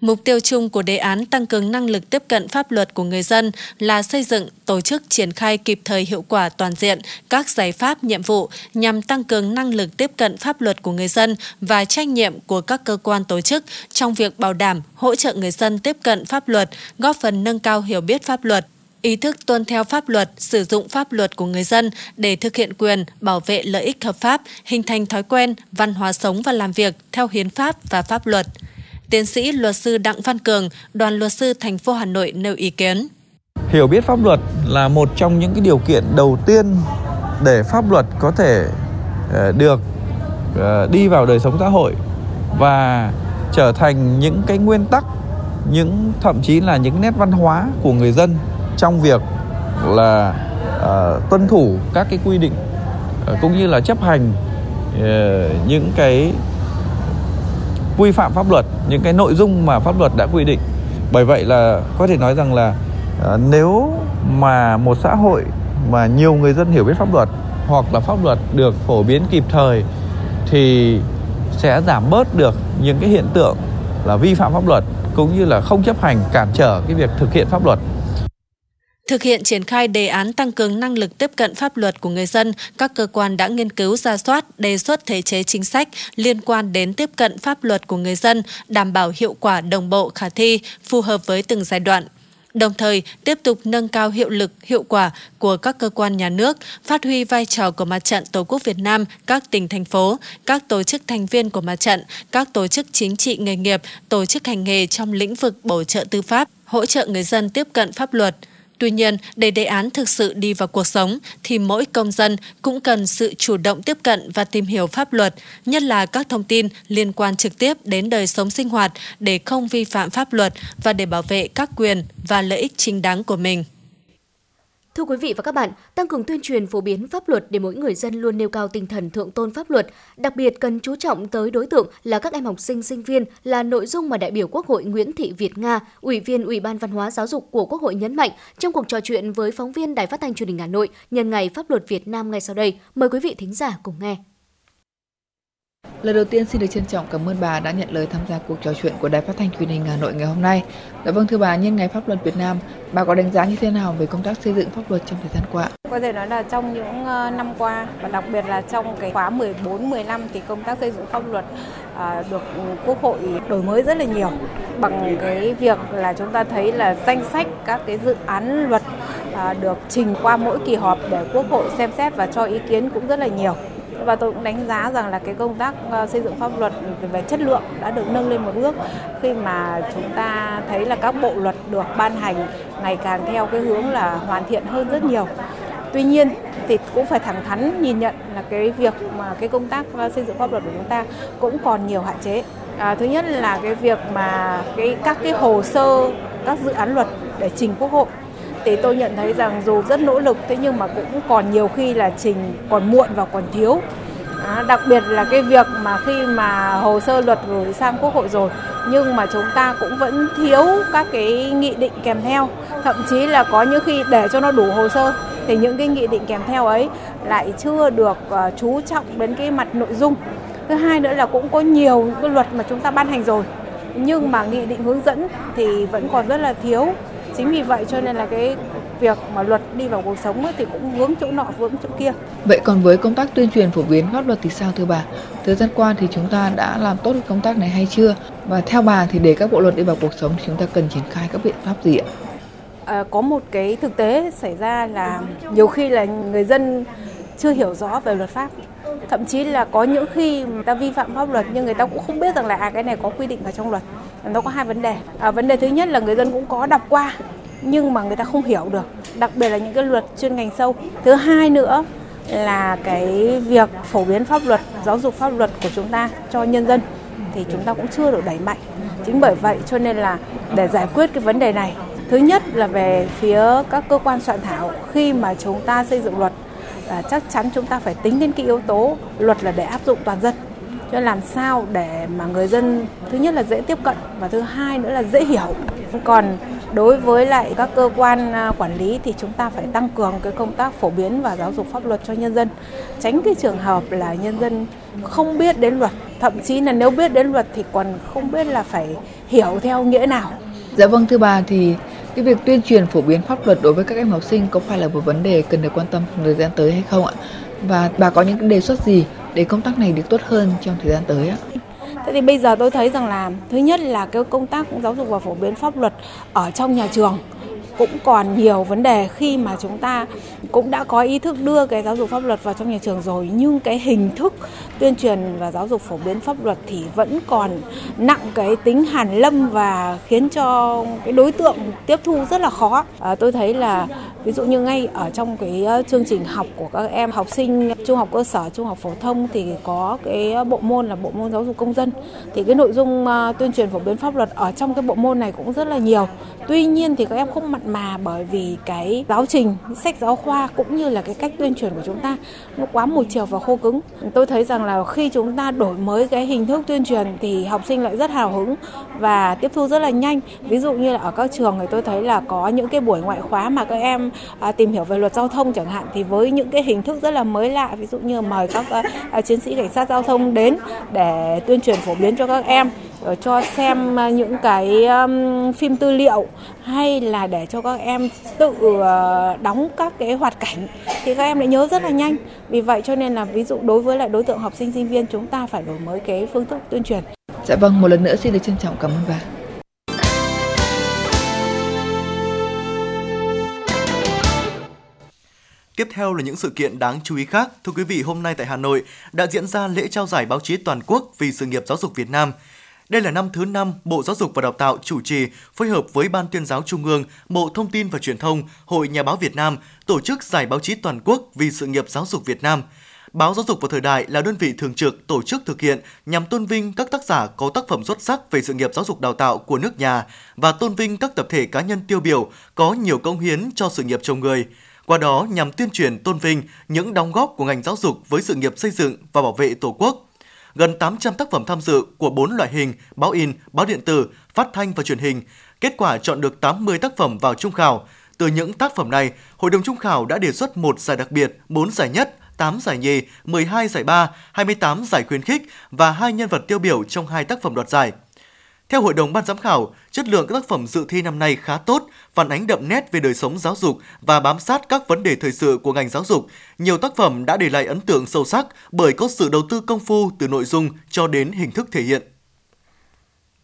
Mục tiêu chung của đề án tăng cường năng lực tiếp cận pháp luật của người dân là xây dựng, tổ chức triển khai kịp thời hiệu quả toàn diện các giải pháp nhiệm vụ nhằm tăng cường năng lực tiếp cận pháp luật của người dân và trách nhiệm của các cơ quan tổ chức trong việc bảo đảm hỗ trợ người dân tiếp cận pháp luật, góp phần nâng cao hiểu biết pháp luật, ý thức tuân theo pháp luật, sử dụng pháp luật của người dân để thực hiện quyền, bảo vệ lợi ích hợp pháp, hình thành thói quen, văn hóa sống và làm việc theo hiến pháp và pháp luật. Tiến sĩ luật sư Đặng Văn Cường, đoàn luật sư thành phố Hà Nội nêu ý kiến. Hiểu biết pháp luật là một trong những cái điều kiện đầu tiên để pháp luật có thể ờ, được ờ, đi vào đời sống xã hội và trở thành những cái nguyên tắc những thậm chí là những nét văn hóa của người dân trong việc là uh, tuân thủ các cái quy định uh, cũng như là chấp hành uh, những cái quy phạm pháp luật những cái nội dung mà pháp luật đã quy định. Bởi vậy là có thể nói rằng là uh, nếu mà một xã hội mà nhiều người dân hiểu biết pháp luật hoặc là pháp luật được phổ biến kịp thời thì sẽ giảm bớt được những cái hiện tượng là vi phạm pháp luật cũng như là không chấp hành cản trở cái việc thực hiện pháp luật. Thực hiện triển khai đề án tăng cường năng lực tiếp cận pháp luật của người dân, các cơ quan đã nghiên cứu ra soát, đề xuất thể chế chính sách liên quan đến tiếp cận pháp luật của người dân, đảm bảo hiệu quả đồng bộ khả thi, phù hợp với từng giai đoạn. Đồng thời tiếp tục nâng cao hiệu lực, hiệu quả của các cơ quan nhà nước, phát huy vai trò của Mặt trận Tổ quốc Việt Nam, các tỉnh thành phố, các tổ chức thành viên của Mặt trận, các tổ chức chính trị nghề nghiệp, tổ chức hành nghề trong lĩnh vực bổ trợ tư pháp, hỗ trợ người dân tiếp cận pháp luật – Tuy nhiên, để đề án thực sự đi vào cuộc sống thì mỗi công dân cũng cần sự chủ động tiếp cận và tìm hiểu pháp luật, nhất là các thông tin liên quan trực tiếp đến đời sống sinh hoạt để không vi phạm pháp luật và để bảo vệ các quyền và lợi ích chính đáng của mình. Thưa quý vị và các bạn, tăng cường tuyên truyền phổ biến pháp luật để mỗi người dân luôn nêu cao tinh thần thượng tôn pháp luật, đặc biệt cần chú trọng tới đối tượng là các em học sinh sinh viên là nội dung mà đại biểu Quốc hội Nguyễn Thị Việt Nga, Ủy viên Ủy ban Văn hóa Giáo dục của Quốc hội nhấn mạnh trong cuộc trò chuyện với phóng viên Đài Phát thanh Truyền hình Hà Nội nhân ngày pháp luật Việt Nam ngay sau đây. Mời quý vị thính giả cùng nghe. Lời đầu tiên xin được trân trọng cảm ơn bà đã nhận lời tham gia cuộc trò chuyện của Đài Phát thanh Truyền hình Hà Nội ngày hôm nay. Dạ vâng thưa bà, nhân ngày pháp luật Việt Nam, bà có đánh giá như thế nào về công tác xây dựng pháp luật trong thời gian qua? Có thể nói là trong những ờ, năm qua và đặc biệt là trong cái khóa 14 15 thì công tác xây dựng pháp luật ờ, được Quốc hội đổi mới rất là nhiều bằng cái việc là chúng ta thấy là danh sách các cái dự án luật ờ, được trình qua mỗi kỳ họp để Quốc hội xem xét và cho ý kiến cũng rất là nhiều và tôi cũng đánh giá rằng là cái công tác ờ, xây dựng pháp luật về chất lượng đã được nâng lên một bước khi mà chúng ta thấy là các bộ luật được ban hành ngày càng theo cái hướng là hoàn thiện hơn rất nhiều. Tuy nhiên thì cũng phải thẳng thắn nhìn nhận là cái việc mà cái công tác ờ, xây dựng pháp luật của chúng ta cũng còn nhiều hạn chế. À, thứ nhất là cái việc mà cái các cái hồ sơ các dự án luật để trình quốc hội thì tôi nhận thấy rằng dù rất nỗ lực thế nhưng mà cũng còn nhiều khi là trình còn muộn và còn thiếu. À, đặc biệt là cái việc mà khi mà hồ sơ luật gửi sang Quốc hội rồi nhưng mà chúng ta cũng vẫn thiếu các cái nghị định kèm theo. Thậm chí là có những khi để cho nó đủ hồ sơ thì những cái nghị định kèm theo ấy lại chưa được uh, chú trọng đến cái mặt nội dung. Thứ hai nữa là cũng có nhiều cái luật mà chúng ta ban hành rồi nhưng mà nghị định hướng dẫn thì vẫn còn rất là thiếu chính vì vậy cho nên là cái việc mà luật đi vào cuộc sống ấy thì cũng vướng chỗ nọ vướng chỗ kia. Vậy còn với công tác tuyên truyền phổ biến pháp luật thì sao thưa bà? Thời gian qua thì chúng ta đã làm tốt công tác này hay chưa? Và theo bà thì để các bộ luật đi vào cuộc sống chúng ta cần triển khai các biện pháp gì ạ? À, có một cái thực tế xảy ra là nhiều khi là người dân chưa hiểu rõ về luật pháp thậm chí là có những khi người ta vi phạm pháp luật nhưng người ta cũng không biết rằng là à cái này có quy định ở trong luật. Nó có hai vấn đề. À, vấn đề thứ nhất là người dân cũng có đọc qua nhưng mà người ta không hiểu được đặc biệt là những cái luật chuyên ngành sâu. Thứ hai nữa là cái việc phổ biến pháp luật giáo dục pháp luật của chúng ta cho nhân dân thì chúng ta cũng chưa được đẩy mạnh. Chính bởi vậy cho nên là để giải quyết cái vấn đề này thứ nhất là về phía các cơ quan soạn thảo khi mà chúng ta xây dựng luật à, chắc chắn chúng ta phải tính đến cái yếu tố luật là để áp dụng toàn dân. Cho làm sao để mà người dân thứ nhất là dễ tiếp cận và thứ hai nữa là dễ hiểu. Còn đối với lại các cơ quan à, quản lý thì chúng ta phải tăng cường cái công tác phổ biến và giáo dục pháp luật cho nhân dân. Tránh cái trường hợp là nhân dân không biết đến luật thậm chí là nếu biết đến luật thì còn không biết là phải hiểu theo nghĩa nào. Dạ vâng thưa bà thì cái việc tuyên truyền phổ biến pháp luật đối với các em học sinh có phải là một vấn đề cần được quan tâm trong thời gian tới hay không ạ? Và bà có những đề xuất gì để công tác này được tốt hơn trong thời gian tới ạ? Thế thì bây giờ tôi thấy rằng là, thứ nhất là cái công tác giáo dục và phổ biến pháp luật ở trong nhà trường cũng còn nhiều vấn đề khi mà chúng ta cũng đã có ý thức đưa cái giáo dục pháp luật vào trong nhà trường rồi nhưng cái hình thức tuyên truyền và giáo dục phổ biến pháp luật thì vẫn còn nặng cái tính hàn lâm và khiến cho cái đối tượng tiếp thu rất là khó. À, tôi thấy là ví dụ như ngay ở trong cái ờ, chương trình học của các em học sinh trung học cơ sở, trung học phổ thông thì có cái bộ môn là bộ môn giáo dục công dân. Thì cái nội dung ờ, tuyên truyền phổ biến pháp luật ở trong cái bộ môn này cũng rất là nhiều. Tuy nhiên thì các em không mặn mà bởi vì cái giáo trình, sách giáo khoa cũng như là cái cách tuyên truyền của chúng ta nó quá một chiều và khô cứng. Tôi thấy rằng là khi chúng ta đổi mới cái hình thức tuyên truyền thì học sinh lại rất hào hứng và tiếp thu rất là nhanh. Ví dụ như là ở các trường thì tôi thấy là có những cái buổi ngoại khóa mà các em à, tìm hiểu về luật giao thông chẳng hạn thì với những cái hình thức rất là mới lạ ví dụ như mời các à, à chiến sĩ cảnh sát giao thông đến để tuyên truyền phổ biến cho các em cho xem ờ, những cái um, phim tư liệu hay là để cho các em tự uh, đóng các cái hoạt cảnh thì các em lại nhớ rất là nhanh vì vậy cho nên là ví dụ đối với lại đối tượng học sinh sinh viên chúng ta phải đổi mới cái phương thức tuyên truyền dạ vâng một lần nữa xin được trân trọng cảm ơn bà Tiếp theo là những sự kiện đáng chú ý khác. Thưa quý vị, hôm nay tại Hà Nội đã diễn ra lễ trao giải báo chí toàn quốc vì sự nghiệp giáo dục Việt Nam. Đây là năm thứ năm Bộ Giáo dục và Đào tạo chủ trì phối hợp với Ban tuyên giáo Trung ương, Bộ Thông tin và Truyền thông, Hội Nhà báo Việt Nam tổ chức giải báo chí toàn quốc vì sự nghiệp giáo dục Việt Nam. Báo Giáo dục và Thời đại là đơn vị thường trực tổ chức thực hiện nhằm tôn vinh các tác giả có tác phẩm xuất sắc về sự nghiệp giáo dục đào tạo của nước nhà và tôn vinh các tập thể cá nhân tiêu biểu có nhiều công hiến cho sự nghiệp chồng người. Qua đó nhằm tuyên truyền tôn vinh những đóng góp của ngành giáo dục với sự nghiệp xây dựng và bảo vệ Tổ quốc – gần 800 tác phẩm tham dự của 4 loại hình báo in, báo điện tử, phát thanh và truyền hình. Kết quả chọn được 80 tác phẩm vào trung khảo. Từ những tác phẩm này, Hội đồng trung khảo đã đề xuất một giải đặc biệt, 4 giải nhất, 8 giải nhì, 12 giải ba, 28 giải khuyến khích và hai nhân vật tiêu biểu trong hai tác phẩm đoạt giải. Theo Hội đồng Ban giám khảo, chất lượng các tác phẩm dự thi năm nay khá tốt, phản ánh đậm nét về đời sống giáo dục và bám sát các vấn đề thời sự của ngành giáo dục. Nhiều tác phẩm đã để lại ấn tượng sâu sắc bởi có sự đầu tư công phu từ nội dung cho đến hình thức thể hiện.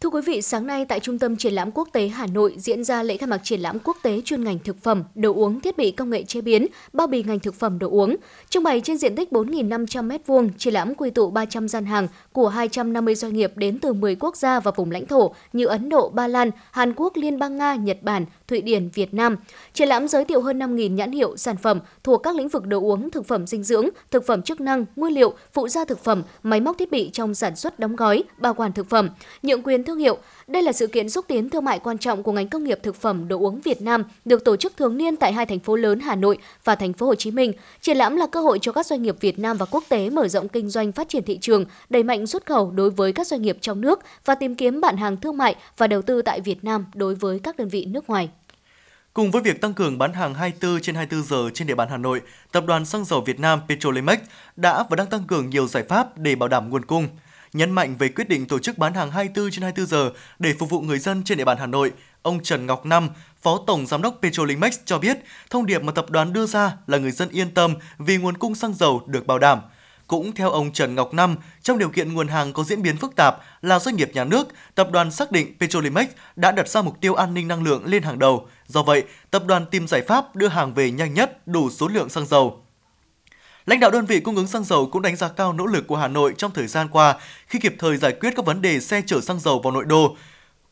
Thưa quý vị, sáng nay tại Trung tâm Triển lãm Quốc tế Hà Nội diễn ra lễ khai mạc triển lãm quốc tế chuyên ngành thực phẩm, đồ uống, thiết bị công nghệ chế biến, bao bì ngành thực phẩm đồ uống. Trưng bày trên diện tích 4.500 m2, triển lãm quy tụ 300 gian hàng của 250 doanh nghiệp đến từ 10 quốc gia và vùng lãnh thổ như Ấn Độ, Ba Lan, Hàn Quốc, Liên bang Nga, Nhật Bản, Thụy Điển, Việt Nam. Triển lãm giới thiệu hơn 5.000 nhãn hiệu sản phẩm thuộc các lĩnh vực đồ uống, thực phẩm dinh dưỡng, thực phẩm chức năng, nguyên liệu, phụ gia thực phẩm, máy móc thiết bị trong sản xuất đóng gói, bảo quản thực phẩm, nhượng quyền thương hiệu. Đây là sự kiện xúc tiến thương mại quan trọng của ngành công nghiệp thực phẩm đồ uống Việt Nam, được tổ chức thường niên tại hai thành phố lớn Hà Nội và thành phố Hồ Chí Minh. Triển lãm là cơ hội cho các doanh nghiệp Việt Nam và quốc tế mở rộng kinh doanh phát triển thị trường, đẩy mạnh xuất khẩu đối với các doanh nghiệp trong nước và tìm kiếm bạn hàng thương mại và đầu tư tại Việt Nam đối với các đơn vị nước ngoài. Cùng với việc tăng cường bán hàng 24 trên 24 giờ trên địa bàn Hà Nội, Tập đoàn Xăng dầu Việt Nam Petrolimex đã và đang tăng cường nhiều giải pháp để bảo đảm nguồn cung. Nhấn mạnh về quyết định tổ chức bán hàng 24 trên 24 giờ để phục vụ người dân trên địa bàn Hà Nội, ông Trần Ngọc Năm, Phó Tổng Giám đốc Petrolimex cho biết, thông điệp mà tập đoàn đưa ra là người dân yên tâm vì nguồn cung xăng dầu được bảo đảm – cũng theo ông Trần Ngọc Năm, trong điều kiện nguồn hàng có diễn biến phức tạp, là doanh nghiệp nhà nước, tập đoàn xác định Petrolimex đã đặt ra mục tiêu an ninh năng lượng lên hàng đầu. Do vậy, tập đoàn tìm giải pháp đưa hàng về nhanh nhất, đủ số lượng xăng dầu. Lãnh đạo đơn vị cung ứng xăng dầu cũng đánh giá cao nỗ lực của Hà Nội trong thời gian qua khi kịp thời giải quyết các vấn đề xe chở xăng dầu vào nội đô.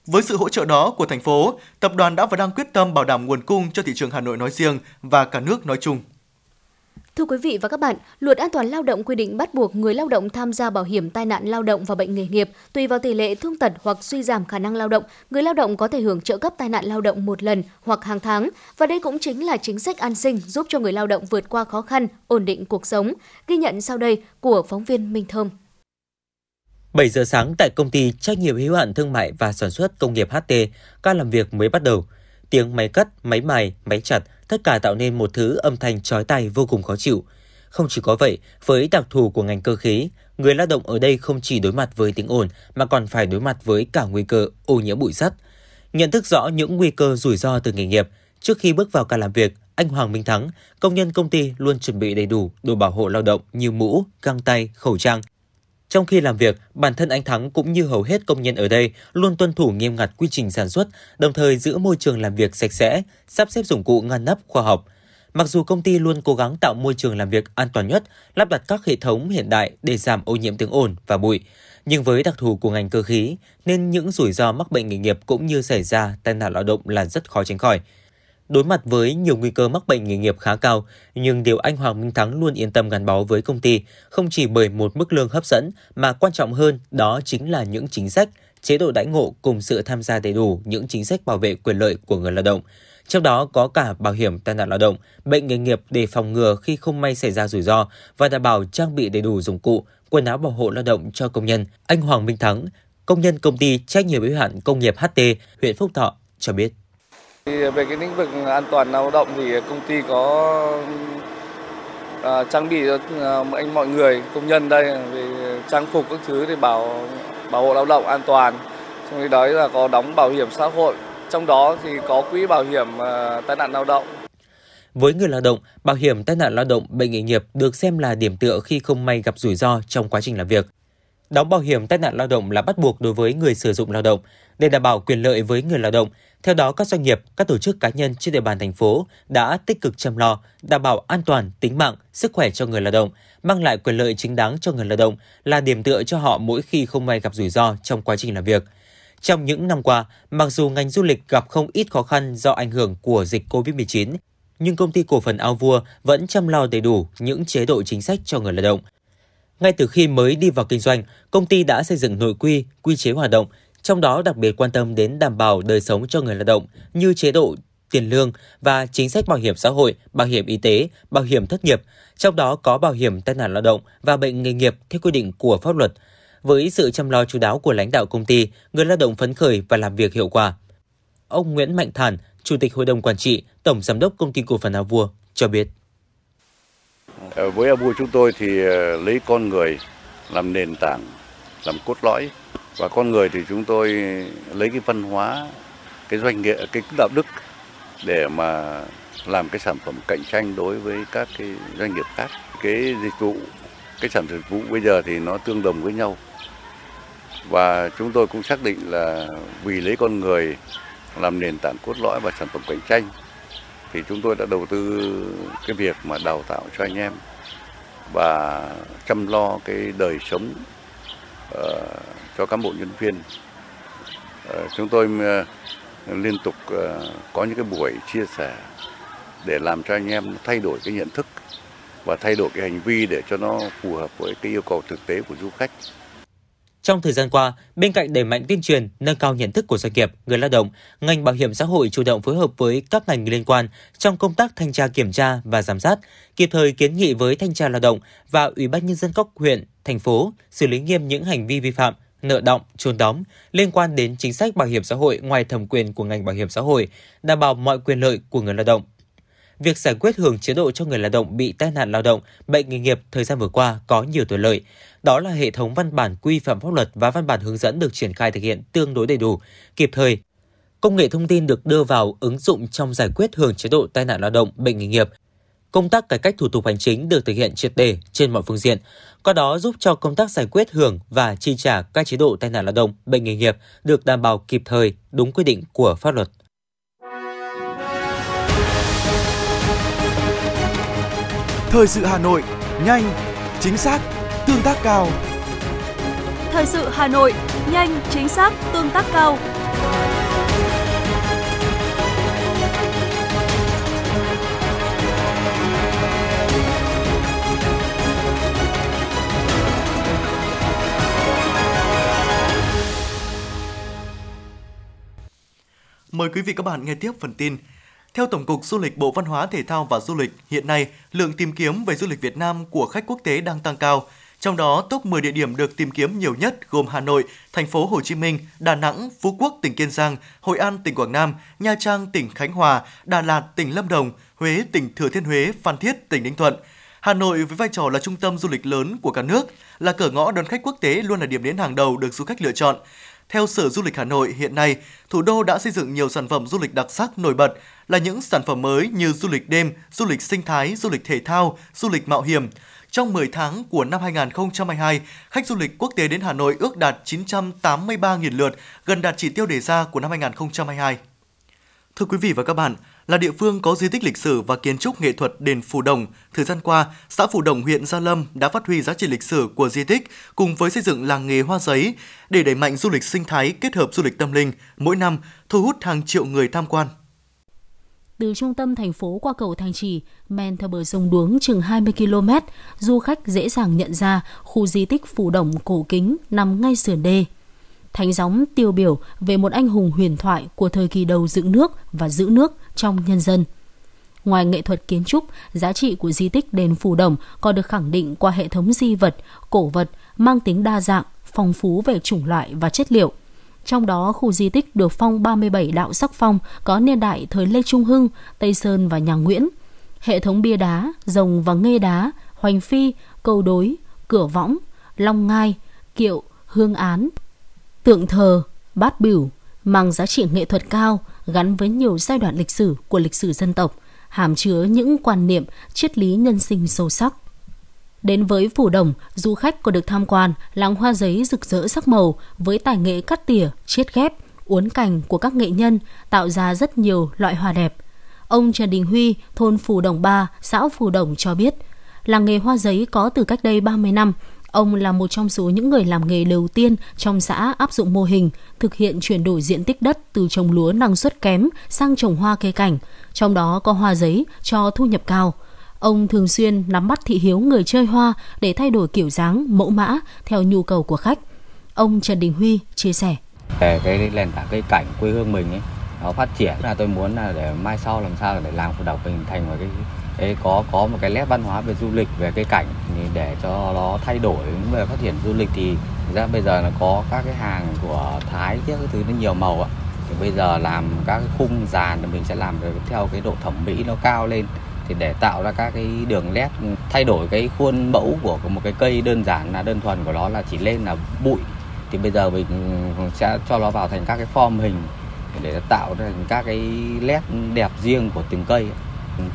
Với sự hỗ trợ đó của thành phố, tập đoàn đã và đang quyết tâm bảo đảm nguồn cung cho thị trường Hà Nội nói riêng và cả nước nói chung. Thưa quý vị và các bạn, Luật An toàn lao động quy định bắt buộc người lao động tham gia bảo hiểm tai nạn lao động và bệnh nghề nghiệp tùy vào tỷ lệ thương tật hoặc suy giảm khả năng lao động, người lao động có thể hưởng trợ cấp tai nạn lao động một lần hoặc hàng tháng và đây cũng chính là chính sách an sinh giúp cho người lao động vượt qua khó khăn, ổn định cuộc sống. Ghi nhận sau đây của phóng viên Minh Thơm. 7 giờ sáng tại công ty trách nhiệm hữu hạn thương mại và sản xuất công nghiệp HT, ca làm việc mới bắt đầu. Tiếng máy cắt, máy mài, máy chặt tất cả tạo nên một thứ âm thanh chói tai vô cùng khó chịu. Không chỉ có vậy, với đặc thù của ngành cơ khí, người lao động ở đây không chỉ đối mặt với tiếng ồn mà còn phải đối mặt với cả nguy cơ ô nhiễm bụi sắt. Nhận thức rõ những nguy cơ rủi ro từ nghề nghiệp, trước khi bước vào ca làm việc, anh Hoàng Minh Thắng, công nhân công ty luôn chuẩn bị đầy đủ đồ bảo hộ lao động như mũ, găng tay, khẩu trang, trong khi làm việc, bản thân anh Thắng cũng như hầu hết công nhân ở đây luôn tuân thủ nghiêm ngặt quy trình sản xuất, đồng thời giữ môi trường làm việc sạch sẽ, sắp xếp dụng cụ ngăn nắp khoa học. Mặc dù công ty luôn cố gắng tạo môi trường làm việc an toàn nhất, lắp đặt các hệ thống hiện đại để giảm ô nhiễm tiếng ồn và bụi, nhưng với đặc thù của ngành cơ khí nên những rủi ro mắc bệnh nghề nghiệp cũng như xảy ra tai nạn lao động là rất khó tránh khỏi. Đối mặt với nhiều nguy cơ mắc bệnh nghề nghiệp khá cao, nhưng điều anh Hoàng Minh Thắng luôn yên tâm gắn bó với công ty không chỉ bởi một mức lương hấp dẫn mà quan trọng hơn đó chính là những chính sách, chế độ đãi ngộ cùng sự tham gia đầy đủ những chính sách bảo vệ quyền lợi của người lao động. Trong đó có cả bảo hiểm tai nạn lao động, bệnh nghề nghiệp để phòng ngừa khi không may xảy ra rủi ro và đảm bảo trang bị đầy đủ dụng cụ, quần áo bảo hộ lao động cho công nhân. Anh Hoàng Minh Thắng, công nhân công ty trách nhiệm hữu hạn công nghiệp HT, huyện Phúc Thọ cho biết. Về cái lĩnh vực an toàn lao động thì công ty có à, trang bị cho à, anh mọi người công nhân đây về trang phục các thứ để bảo bảo hộ lao động an toàn. Trong khi đó là có đóng bảo hiểm xã hội. Trong đó thì có quỹ bảo hiểm à, tai nạn lao động. Với người lao động, bảo hiểm tai nạn lao động bệnh nghề nghiệp được xem là điểm tựa khi không may gặp rủi ro trong quá trình làm việc. Đóng bảo hiểm tai nạn lao động là bắt buộc đối với người sử dụng lao động để đảm bảo quyền lợi với người lao động. Theo đó, các doanh nghiệp, các tổ chức cá nhân trên địa bàn thành phố đã tích cực chăm lo, đảm bảo an toàn, tính mạng, sức khỏe cho người lao động, mang lại quyền lợi chính đáng cho người lao động là điểm tựa cho họ mỗi khi không may gặp rủi ro trong quá trình làm việc. Trong những năm qua, mặc dù ngành du lịch gặp không ít khó khăn do ảnh hưởng của dịch COVID-19, nhưng công ty cổ phần Ao Vua vẫn chăm lo đầy đủ những chế độ chính sách cho người lao động. Ngay từ khi mới đi vào kinh doanh, công ty đã xây dựng nội quy, quy chế hoạt động, trong đó đặc biệt quan tâm đến đảm bảo đời sống cho người lao động như chế độ tiền lương và chính sách bảo hiểm xã hội, bảo hiểm y tế, bảo hiểm thất nghiệp, trong đó có bảo hiểm tai nạn lao động và bệnh nghề nghiệp theo quy định của pháp luật. Với sự chăm lo chú đáo của lãnh đạo công ty, người lao động phấn khởi và làm việc hiệu quả. Ông Nguyễn Mạnh Thản, Chủ tịch Hội đồng Quản trị, Tổng Giám đốc Công ty Cổ phần Áo Vua cho biết. Ờ, với Áo Vua chúng tôi thì ờ, lấy con người làm nền tảng, làm cốt lõi và con người thì chúng tôi lấy cái văn hóa cái doanh nghiệp cái đạo đức để mà làm cái sản phẩm cạnh tranh đối với các cái doanh nghiệp khác. Cái dịch vụ cái sản dịch vụ bây giờ thì nó tương đồng với nhau. Và chúng tôi cũng xác định là vì lấy con người làm nền tảng cốt lõi và sản phẩm cạnh tranh thì chúng tôi đã đầu tư cái việc mà đào tạo cho anh em và chăm lo cái đời sống uh, cho cán bộ nhân viên. Ờ, chúng tôi ờ, liên tục ờ, có những cái buổi chia sẻ để làm cho anh em thay đổi cái nhận thức và thay đổi cái hành vi để cho nó phù hợp với cái yêu cầu thực tế của du khách. Trong thời gian qua, bên cạnh đẩy mạnh tuyên truyền, nâng cao nhận thức của doanh nghiệp, người lao động, ngành bảo hiểm xã hội chủ động phối hợp với các ngành liên quan trong công tác thanh tra kiểm tra và giám sát, kịp thời kiến nghị với thanh tra lao động và Ủy ban nhân dân các huyện, thành phố xử lý nghiêm những hành vi vi phạm, nợ động, trốn đóng liên quan đến chính sách bảo hiểm xã hội ngoài thẩm quyền của ngành bảo hiểm xã hội, đảm bảo mọi quyền lợi của người lao động. Việc giải quyết hưởng chế độ cho người lao động bị tai nạn lao động, bệnh nghề nghiệp thời gian vừa qua có nhiều thuận lợi. Đó là hệ thống văn bản quy phạm pháp luật và văn bản hướng dẫn được triển khai thực hiện tương đối đầy đủ, kịp thời. Công nghệ thông tin được đưa vào ứng dụng trong giải quyết hưởng chế độ tai nạn lao động, bệnh nghề nghiệp. Công tác cải cách thủ tục hành chính được thực hiện triệt đề trên mọi phương diện, qua đó giúp cho công tác giải quyết hưởng và chi trả các chế độ tai nạn lao động, bệnh nghề nghiệp được đảm bảo kịp thời, đúng quy định của pháp luật. Thời sự Hà Nội, nhanh, chính xác, tương tác cao. Thời sự Hà Nội, nhanh, chính xác, tương tác cao. Mời quý vị các bạn nghe tiếp phần tin. Theo Tổng cục Du lịch Bộ Văn hóa Thể thao và Du lịch, hiện nay lượng tìm kiếm về du lịch Việt Nam của khách quốc tế đang tăng cao. Trong đó, top 10 địa điểm được tìm kiếm nhiều nhất gồm Hà Nội, thành phố Hồ Chí Minh, Đà Nẵng, Phú Quốc, tỉnh Kiên Giang, Hội An, tỉnh Quảng Nam, Nha Trang, tỉnh Khánh Hòa, Đà Lạt, tỉnh Lâm Đồng, Huế, tỉnh Thừa Thiên Huế, Phan Thiết, tỉnh Ninh Thuận. Hà Nội với vai trò là trung tâm du lịch lớn của cả nước, là cửa ngõ đón khách quốc tế luôn là điểm đến hàng đầu được du khách lựa chọn. Theo Sở Du lịch Hà Nội, hiện nay, thủ đô đã xây dựng nhiều sản phẩm du lịch đặc sắc nổi bật là những sản phẩm mới như du lịch đêm, du lịch sinh thái, du lịch thể thao, du lịch mạo hiểm. Trong 10 tháng của năm 2022, khách du lịch quốc tế đến Hà Nội ước đạt 983.000 lượt, gần đạt chỉ tiêu đề ra của năm 2022. Thưa quý vị và các bạn, là địa phương có di tích lịch sử và kiến trúc nghệ thuật đền Phù Đồng, thời gian qua, xã Phù Đồng huyện Gia Lâm đã phát huy giá trị lịch sử của di tích cùng với xây dựng làng nghề hoa giấy để đẩy mạnh du lịch sinh thái kết hợp du lịch tâm linh, mỗi năm thu hút hàng triệu người tham quan. Từ trung tâm thành phố qua cầu Thanh Trì, men theo bờ sông Đuống chừng 20 km, du khách dễ dàng nhận ra khu di tích Phù Đồng cổ kính nằm ngay sườn đê. Thánh gióng tiêu biểu về một anh hùng huyền thoại của thời kỳ đầu dựng nước và giữ nước trong nhân dân. Ngoài nghệ thuật kiến trúc, giá trị của di tích đền Phù Đồng còn được khẳng định qua hệ thống di vật, cổ vật mang tính đa dạng, phong phú về chủng loại và chất liệu. Trong đó, khu di tích được phong 37 đạo sắc phong có niên đại thời Lê Trung Hưng, Tây Sơn và nhà Nguyễn. Hệ thống bia đá, rồng và nghê đá, hoành phi, cầu đối, cửa võng, long ngai, kiệu, hương án, tượng thờ, bát biểu mang giá trị nghệ thuật cao gắn với nhiều giai đoạn lịch sử của lịch sử dân tộc, hàm chứa những quan niệm, triết lý nhân sinh sâu sắc. Đến với Phủ Đồng, du khách có được tham quan làng hoa giấy rực rỡ sắc màu với tài nghệ cắt tỉa, chiết ghép, uốn cành của các nghệ nhân tạo ra rất nhiều loại hoa đẹp. Ông Trần Đình Huy, thôn Phủ Đồng 3, xã Phủ Đồng cho biết, làng nghề hoa giấy có từ cách đây 30 năm Ông là một trong số những người làm nghề đầu tiên trong xã áp dụng mô hình thực hiện chuyển đổi diện tích đất từ trồng lúa năng suất kém sang trồng hoa cây cảnh, trong đó có hoa giấy cho thu nhập cao. Ông thường xuyên nắm bắt thị hiếu người chơi hoa để thay đổi kiểu dáng, mẫu mã theo nhu cầu của khách. Ông Trần Đình Huy chia sẻ. Về cái nền tảng cây cảnh quê hương mình ấy, nó phát triển là tôi muốn là để mai sau làm sao để làm phù độc mình thành một cái Đấy, có có một cái nét văn hóa về du lịch về cây cảnh thì để cho nó thay đổi về phát triển du lịch thì ra bây giờ là có các cái hàng của Thái các thứ nó nhiều màu ạ. Thì bây giờ làm các cái khung dàn thì mình sẽ làm được theo cái độ thẩm mỹ nó cao lên. Thì để tạo ra các cái đường nét thay đổi cái khuôn mẫu của một cái cây đơn giản là đơn thuần của nó là chỉ lên là bụi. Thì bây giờ mình sẽ cho nó vào thành các cái form hình để tạo thành các cái nét đẹp riêng của từng cây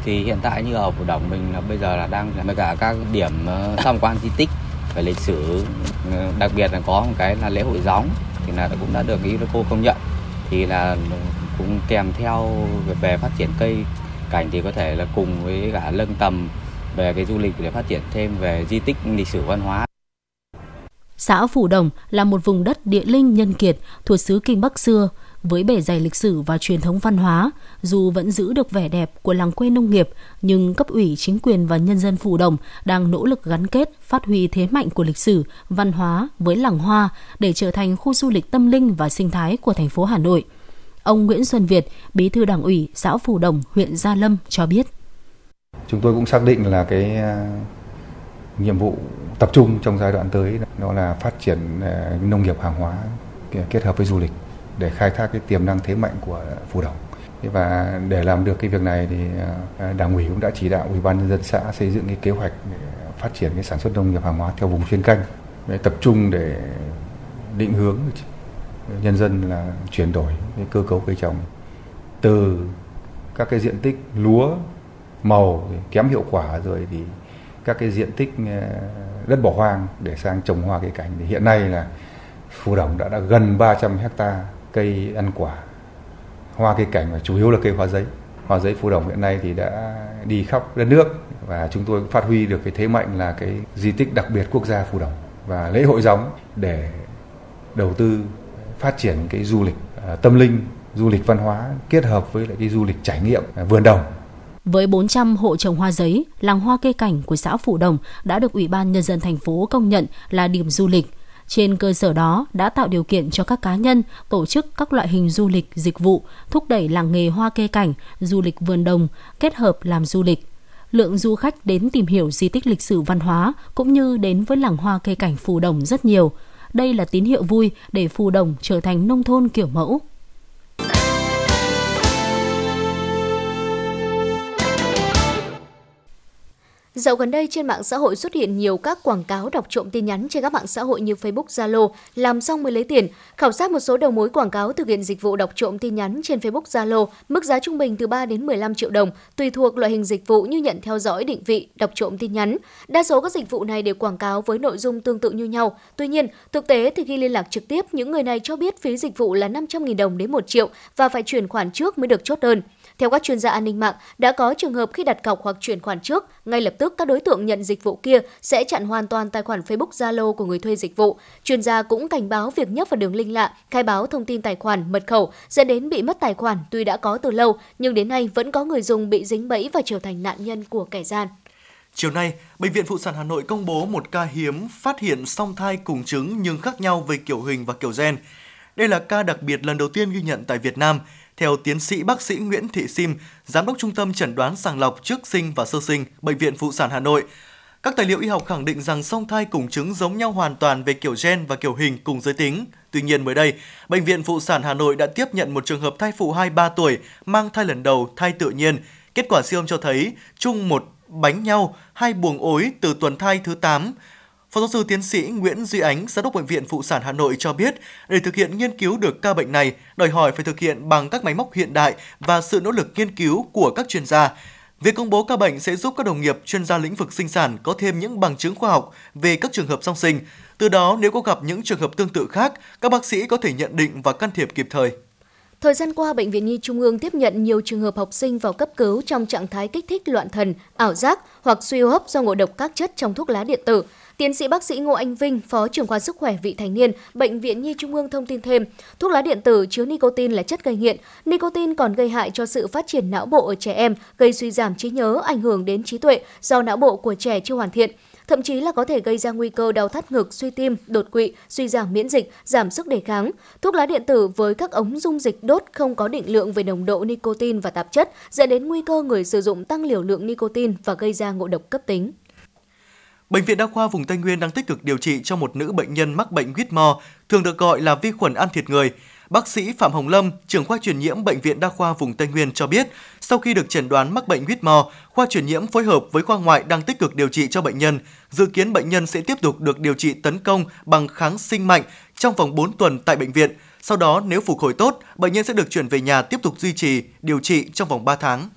thì hiện tại như ở Phủ Đồng mình là bây giờ là đang với cả các điểm ờ, tham quan di tích về lịch sử ờ, đặc biệt là có một cái là lễ hội gióng thì là cũng đã được UNESCO công nhận thì là cũng kèm theo về phát triển cây cảnh thì có thể là cùng với cả nâng tầm về cái du lịch để phát triển thêm về di tích lịch sử văn hóa. Xã Phủ Đồng là một vùng đất địa linh nhân kiệt thuộc xứ Kinh Bắc xưa, với bề dày lịch sử và truyền thống văn hóa, dù vẫn giữ được vẻ đẹp của làng quê nông nghiệp, nhưng cấp ủy, chính quyền và nhân dân Phù Đồng đang nỗ lực gắn kết, phát huy thế mạnh của lịch sử, văn hóa với làng hoa để trở thành khu du lịch tâm linh và sinh thái của thành phố Hà Nội. Ông Nguyễn Xuân Việt, Bí thư Đảng ủy xã Phù Đồng, huyện Gia Lâm cho biết. Chúng tôi cũng xác định là cái à, nhiệm vụ tập trung trong giai đoạn tới đó là phát triển à, nông nghiệp hàng hóa kết hợp với du lịch để khai thác cái tiềm năng thế mạnh của Phù Đồng. Và để làm được cái việc này thì à, Đảng ủy cũng đã chỉ đạo Ủy ban nhân dân xã xây dựng cái kế hoạch để phát triển cái sản xuất nông nghiệp hàng hóa theo vùng chuyên canh để tập trung để định hướng nhân dân là chuyển đổi cái cơ cấu cây trồng từ các cái diện tích lúa màu kém hiệu quả rồi thì các cái diện tích à, đất bỏ hoang để sang trồng hoa cây cảnh thì hiện nay là Phù Đồng đã, đã gần 300 hecta cây ăn quả hoa cây cảnh và chủ yếu là cây hoa giấy hoa giấy Phù Đồng hiện nay thì đã đi khắp đất nước và chúng tôi phát huy được cái thế mạnh là cái di tích đặc biệt quốc gia Phù Đồng và lễ hội gióng để đầu tư phát triển cái du lịch à, tâm linh du lịch văn hóa kết hợp với lại cái du lịch trải nghiệm à, vườn đồng với 400 hộ trồng hoa giấy, làng hoa cây cảnh của xã Phủ Đồng đã được Ủy ban Nhân dân thành phố công nhận là điểm du lịch. Trên cơ sở đó đã tạo điều kiện cho các cá nhân tổ chức các loại hình du lịch, dịch vụ, thúc đẩy làng nghề hoa cây cảnh, du lịch vườn đồng, kết hợp làm du lịch. Lượng du khách đến tìm hiểu di tích lịch sử văn hóa cũng như đến với làng hoa cây cảnh Phù Đồng rất nhiều. Đây là tín hiệu vui để Phù Đồng trở thành nông thôn kiểu mẫu. Dạo gần đây trên mạng xã hội xuất hiện nhiều các quảng cáo đọc trộm tin nhắn trên các mạng xã hội như Facebook, Zalo, làm xong mới lấy tiền. Khảo sát một số đầu mối quảng cáo thực hiện dịch vụ đọc trộm tin nhắn trên Facebook, Zalo, mức giá trung bình từ 3 đến 15 triệu đồng, tùy thuộc loại hình dịch vụ như nhận theo dõi định vị, đọc trộm tin nhắn. Đa số các dịch vụ này đều quảng cáo với nội dung tương tự như nhau. Tuy nhiên, thực tế thì khi liên lạc trực tiếp, những người này cho biết phí dịch vụ là 500.000 đồng đến 1 triệu và phải chuyển khoản trước mới được chốt đơn. Theo các chuyên gia an ninh mạng, đã có trường hợp khi đặt cọc hoặc chuyển khoản trước, ngay lập tức các đối tượng nhận dịch vụ kia sẽ chặn hoàn toàn tài khoản Facebook Zalo của người thuê dịch vụ. Chuyên gia cũng cảnh báo việc nhấp vào đường link lạ, khai báo thông tin tài khoản, mật khẩu dẫn đến bị mất tài khoản tuy đã có từ lâu, nhưng đến nay vẫn có người dùng bị dính bẫy và trở thành nạn nhân của kẻ gian. Chiều nay, Bệnh viện Phụ sản Hà Nội công bố một ca hiếm phát hiện song thai cùng trứng nhưng khác nhau về kiểu hình và kiểu gen. Đây là ca đặc biệt lần đầu tiên ghi nhận tại Việt Nam. Theo tiến sĩ bác sĩ Nguyễn Thị Sim, Giám đốc Trung tâm Chẩn đoán sàng lọc trước sinh và sơ sinh, Bệnh viện Phụ sản Hà Nội, các tài liệu y học khẳng định rằng song thai cùng trứng giống nhau hoàn toàn về kiểu gen và kiểu hình cùng giới tính. Tuy nhiên mới đây, Bệnh viện Phụ sản Hà Nội đã tiếp nhận một trường hợp thai phụ 23 tuổi mang thai lần đầu, thai tự nhiên. Kết quả siêu âm cho thấy chung một bánh nhau, hai buồng ối từ tuần thai thứ 8. Phó giáo sư tiến sĩ Nguyễn Duy Ánh, giám đốc bệnh viện phụ sản Hà Nội cho biết, để thực hiện nghiên cứu được ca bệnh này, đòi hỏi phải thực hiện bằng các máy móc hiện đại và sự nỗ lực nghiên cứu của các chuyên gia. Việc công bố ca bệnh sẽ giúp các đồng nghiệp chuyên gia lĩnh vực sinh sản có thêm những bằng chứng khoa học về các trường hợp song sinh. Từ đó, nếu có gặp những trường hợp tương tự khác, các bác sĩ có thể nhận định và can thiệp kịp thời. Thời gian qua, Bệnh viện Nhi Trung ương tiếp nhận nhiều trường hợp học sinh vào cấp cứu trong trạng thái kích thích loạn thần, ảo giác hoặc suy hô hấp do ngộ độc các chất trong thuốc lá điện tử. Tiến sĩ bác sĩ Ngô Anh Vinh, Phó trưởng khoa sức khỏe vị thành niên, Bệnh viện Nhi Trung ương thông tin thêm, thuốc lá điện tử chứa nicotine là chất gây nghiện. Nicotine còn gây hại cho sự phát triển não bộ ở trẻ em, gây suy giảm trí nhớ, ảnh hưởng đến trí tuệ do não bộ của trẻ chưa hoàn thiện thậm chí là có thể gây ra nguy cơ đau thắt ngực, suy tim, đột quỵ, suy giảm miễn dịch, giảm sức đề kháng. Thuốc lá điện tử với các ống dung dịch đốt không có định lượng về nồng độ nicotine và tạp chất dẫn đến nguy cơ người sử dụng tăng liều lượng nicotine và gây ra ngộ độc cấp tính. Bệnh viện Đa khoa vùng Tây Nguyên đang tích cực điều trị cho một nữ bệnh nhân mắc bệnh Whitmore, thường được gọi là vi khuẩn ăn thịt người. Bác sĩ Phạm Hồng Lâm, trưởng khoa truyền nhiễm Bệnh viện Đa khoa vùng Tây Nguyên cho biết, sau khi được chẩn đoán mắc bệnh Whitmore, khoa truyền nhiễm phối hợp với khoa ngoại đang tích cực điều trị cho bệnh nhân. Dự kiến bệnh nhân sẽ tiếp tục được điều trị tấn công bằng kháng sinh mạnh trong vòng 4 tuần tại bệnh viện. Sau đó, nếu phục hồi tốt, bệnh nhân sẽ được chuyển về nhà tiếp tục duy trì điều trị trong vòng 3 tháng.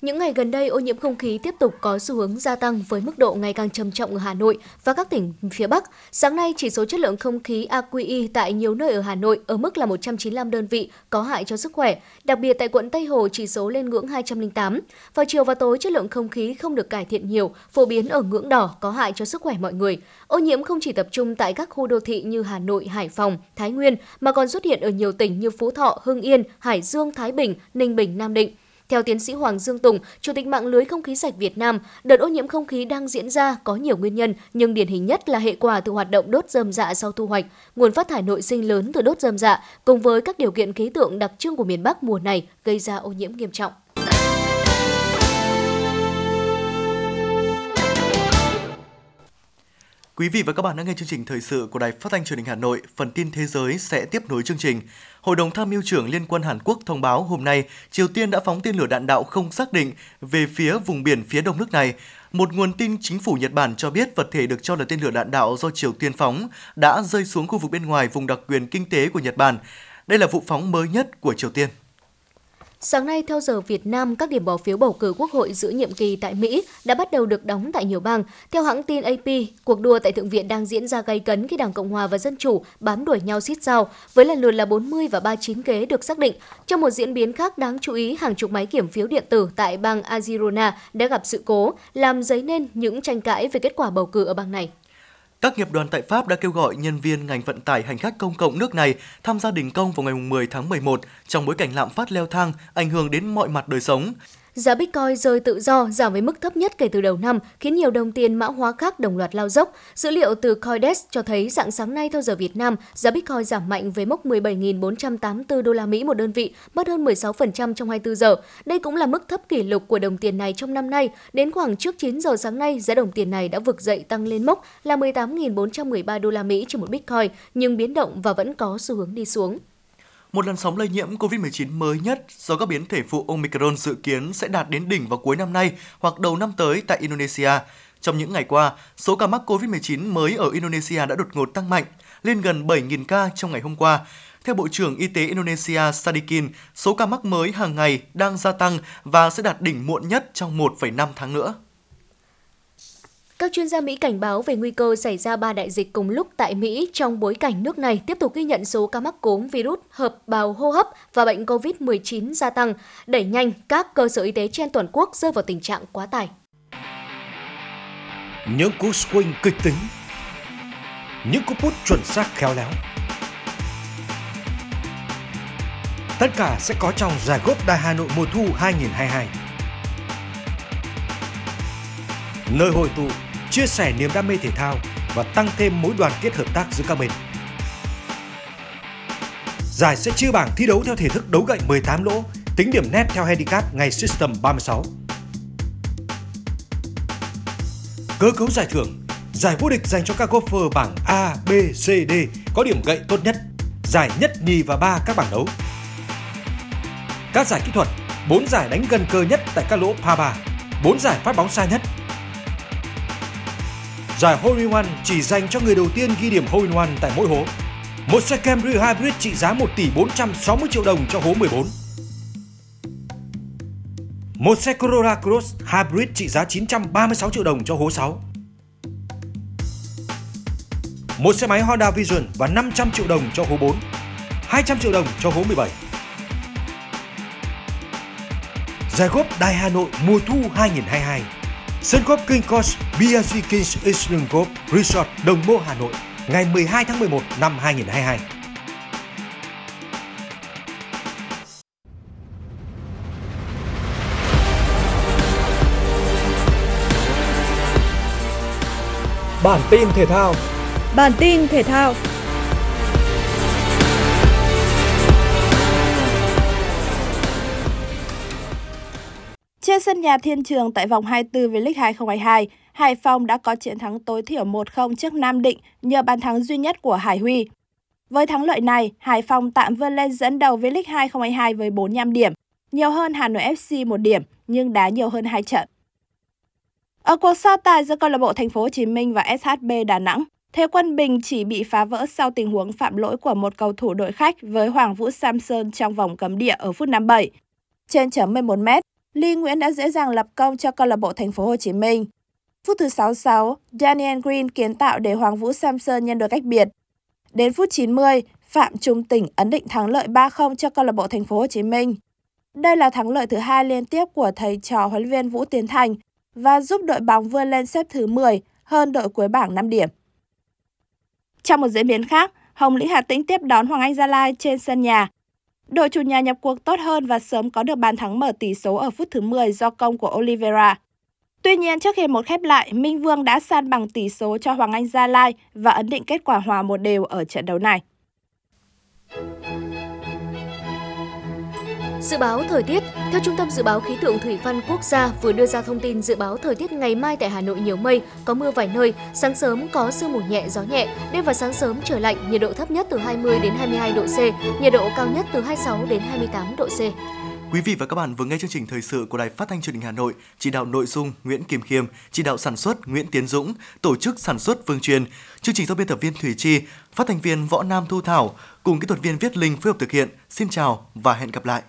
Những ngày gần đây, ô nhiễm không khí tiếp tục có xu hướng gia tăng với mức độ ngày càng trầm trọng ở Hà Nội và các tỉnh phía Bắc. Sáng nay, chỉ số chất lượng không khí AQI tại nhiều nơi ở Hà Nội ở mức là 195 đơn vị có hại cho sức khỏe. Đặc biệt tại quận Tây Hồ chỉ số lên ngưỡng 208. Vào chiều và tối, chất lượng không khí không được cải thiện nhiều, phổ biến ở ngưỡng đỏ có hại cho sức khỏe mọi người. Ô nhiễm không chỉ tập trung tại các khu đô thị như Hà Nội, Hải Phòng, Thái Nguyên mà còn xuất hiện ở nhiều tỉnh như Phú Thọ, Hưng Yên, Hải Dương, Thái Bình, Ninh Bình, Nam Định. Theo tiến sĩ Hoàng Dương Tùng, Chủ tịch mạng lưới không khí sạch Việt Nam, đợt ô nhiễm không khí đang diễn ra có nhiều nguyên nhân, nhưng điển hình nhất là hệ quả từ hoạt động đốt rơm dạ sau thu hoạch. Nguồn phát thải nội sinh lớn từ đốt rơm dạ cùng với các điều kiện khí tượng đặc trưng của miền Bắc mùa này gây ra ô nhiễm nghiêm trọng. Quý vị và các bạn đang nghe chương trình thời sự của Đài Phát thanh Truyền hình Hà Nội. Phần tin thế giới sẽ tiếp nối chương trình. Hội đồng tham mưu trưởng Liên quân Hàn Quốc thông báo hôm nay, Triều Tiên đã phóng tên lửa đạn đạo không xác định về phía vùng biển phía đông nước này. Một nguồn tin chính phủ Nhật Bản cho biết vật thể được cho là tên lửa đạn đạo do Triều Tiên phóng đã rơi xuống khu vực bên ngoài vùng đặc quyền kinh tế của Nhật Bản. Đây là vụ phóng mới nhất của Triều Tiên. Sáng nay, theo giờ Việt Nam, các điểm bỏ phiếu bầu cử quốc hội giữa nhiệm kỳ tại Mỹ đã bắt đầu được đóng tại nhiều bang. Theo hãng tin AP, cuộc đua tại Thượng viện đang diễn ra gay cấn khi Đảng Cộng hòa và Dân Chủ bám đuổi nhau xít sao, với lần lượt là 40 và 39 ghế được xác định. Trong một diễn biến khác đáng chú ý, hàng chục máy kiểm phiếu điện tử tại bang Arizona đã gặp sự cố, làm dấy nên những tranh cãi về kết quả bầu cử ở bang này. Các nghiệp đoàn tại Pháp đã kêu gọi nhân viên ngành vận tải hành khách công cộng nước này tham gia đình công vào ngày 10 tháng 11 trong bối cảnh lạm phát leo thang, ảnh hưởng đến mọi mặt đời sống. Giá Bitcoin rơi tự do, giảm với mức thấp nhất kể từ đầu năm, khiến nhiều đồng tiền mã hóa khác đồng loạt lao dốc. Dữ liệu từ Coindesk cho thấy dạng sáng nay theo giờ Việt Nam, giá Bitcoin giảm mạnh với mốc 17.484 đô la Mỹ một đơn vị, mất hơn 16% trong 24 giờ. Đây cũng là mức thấp kỷ lục của đồng tiền này trong năm nay. Đến khoảng trước 9 giờ sáng nay, giá đồng tiền này đã vực dậy tăng lên mốc là 18.413 đô la Mỹ trên một Bitcoin, nhưng biến động và vẫn có xu hướng đi xuống. Một làn sóng lây nhiễm COVID-19 mới nhất do các biến thể phụ Omicron dự kiến sẽ đạt đến đỉnh vào cuối năm nay hoặc đầu năm tới tại Indonesia. Trong những ngày qua, số ca mắc COVID-19 mới ở Indonesia đã đột ngột tăng mạnh, lên gần 7.000 ca trong ngày hôm qua. Theo Bộ trưởng Y tế Indonesia Sadikin, số ca mắc mới hàng ngày đang gia tăng và sẽ đạt đỉnh muộn nhất trong 1,5 tháng nữa. Các chuyên gia Mỹ cảnh báo về nguy cơ xảy ra ba đại dịch cùng lúc tại Mỹ trong bối cảnh nước này tiếp tục ghi nhận số ca mắc cúm virus hợp bào hô hấp và bệnh COVID-19 gia tăng, đẩy nhanh các cơ sở y tế trên toàn quốc rơi vào tình trạng quá tải. Những cú swing kịch tính, những cú put chuẩn xác khéo léo. Tất cả sẽ có trong giải góp Đại Hà Nội mùa thu 2022. Nơi hội tụ chia sẻ niềm đam mê thể thao và tăng thêm mối đoàn kết hợp tác giữa các bên. Giải sẽ chia bảng thi đấu theo thể thức đấu gậy 18 lỗ, tính điểm net theo handicap ngày System 36. Cơ cấu giải thưởng Giải vô địch dành cho các golfer bảng A, B, C, D có điểm gậy tốt nhất. Giải nhất, nhì và ba các bảng đấu. Các giải kỹ thuật 4 giải đánh gần cơ nhất tại các lỗ pa 3 4 giải phát bóng xa nhất Giải Hole in One chỉ dành cho người đầu tiên ghi điểm Hole in One tại mỗi hố. Một xe Camry Hybrid trị giá 1 tỷ 460 triệu đồng cho hố 14. Một xe Corolla Cross Hybrid trị giá 936 triệu đồng cho hố 6. Một xe máy Honda Vision và 500 triệu đồng cho hố 4. 200 triệu đồng cho hố 17. Giải góp Đài Hà Nội mùa thu 2022 Sân góp King Course BSG Kings Eastern Golf Resort, Đồng Mô Hà Nội, ngày 12 tháng 11 năm 2022. Bản tin thể thao Bản tin thể thao Trên sân nhà Thiên Trường tại vòng 24 V-League 2022, Hải Phòng đã có chiến thắng tối thiểu 1-0 trước Nam Định nhờ bàn thắng duy nhất của Hải Huy. Với thắng lợi này, Hải Phòng tạm vươn lên dẫn đầu V-League 2022 với 45 điểm, nhiều hơn Hà Nội FC một điểm nhưng đá nhiều hơn hai trận. Ở cuộc so tài giữa câu lạc bộ Thành phố Hồ Chí Minh và SHB Đà Nẵng, Thế Quân Bình chỉ bị phá vỡ sau tình huống phạm lỗi của một cầu thủ đội khách với Hoàng Vũ Samson trong vòng cấm địa ở phút 57. Trên chấm 11 m, Lee Nguyễn đã dễ dàng lập công cho câu lạc bộ Thành phố Hồ Chí Minh. Phút thứ 66, Daniel Green kiến tạo để Hoàng Vũ Samson nhân đôi cách biệt. Đến phút 90, Phạm Trung Tỉnh ấn định thắng lợi 3-0 cho câu lạc bộ Thành phố Hồ Chí Minh. Đây là thắng lợi thứ hai liên tiếp của thầy trò huấn luyện viên Vũ Tiến Thành và giúp đội bóng vươn lên xếp thứ 10 hơn đội cuối bảng 5 điểm. Trong một diễn biến khác, Hồng Lĩnh Hà Tĩnh tiếp đón Hoàng Anh Gia Lai trên sân nhà. Đội chủ nhà nhập cuộc tốt hơn và sớm có được bàn thắng mở tỷ số ở phút thứ 10 do công của Oliveira. Tuy nhiên, trước khi một khép lại, Minh Vương đã san bằng tỷ số cho Hoàng Anh Gia Lai và ấn định kết quả hòa một đều ở trận đấu này. Dự báo thời tiết, theo Trung tâm Dự báo Khí tượng Thủy văn Quốc gia vừa đưa ra thông tin dự báo thời tiết ngày mai tại Hà Nội nhiều mây, có mưa vài nơi, sáng sớm có sương mù nhẹ, gió nhẹ, đêm và sáng sớm trời lạnh, nhiệt độ thấp nhất từ 20 đến 22 độ C, nhiệt độ cao nhất từ 26 đến 28 độ C. Quý vị và các bạn vừa nghe chương trình thời sự của Đài Phát thanh Truyền hình Hà Nội, chỉ đạo nội dung Nguyễn Kim Khiêm, chỉ đạo sản xuất Nguyễn Tiến Dũng, tổ chức sản xuất Vương Truyền, chương trình do biên tập viên Thủy Chi, phát thanh viên Võ Nam Thu Thảo cùng kỹ thuật viên Viết Linh phối hợp thực hiện. Xin chào và hẹn gặp lại.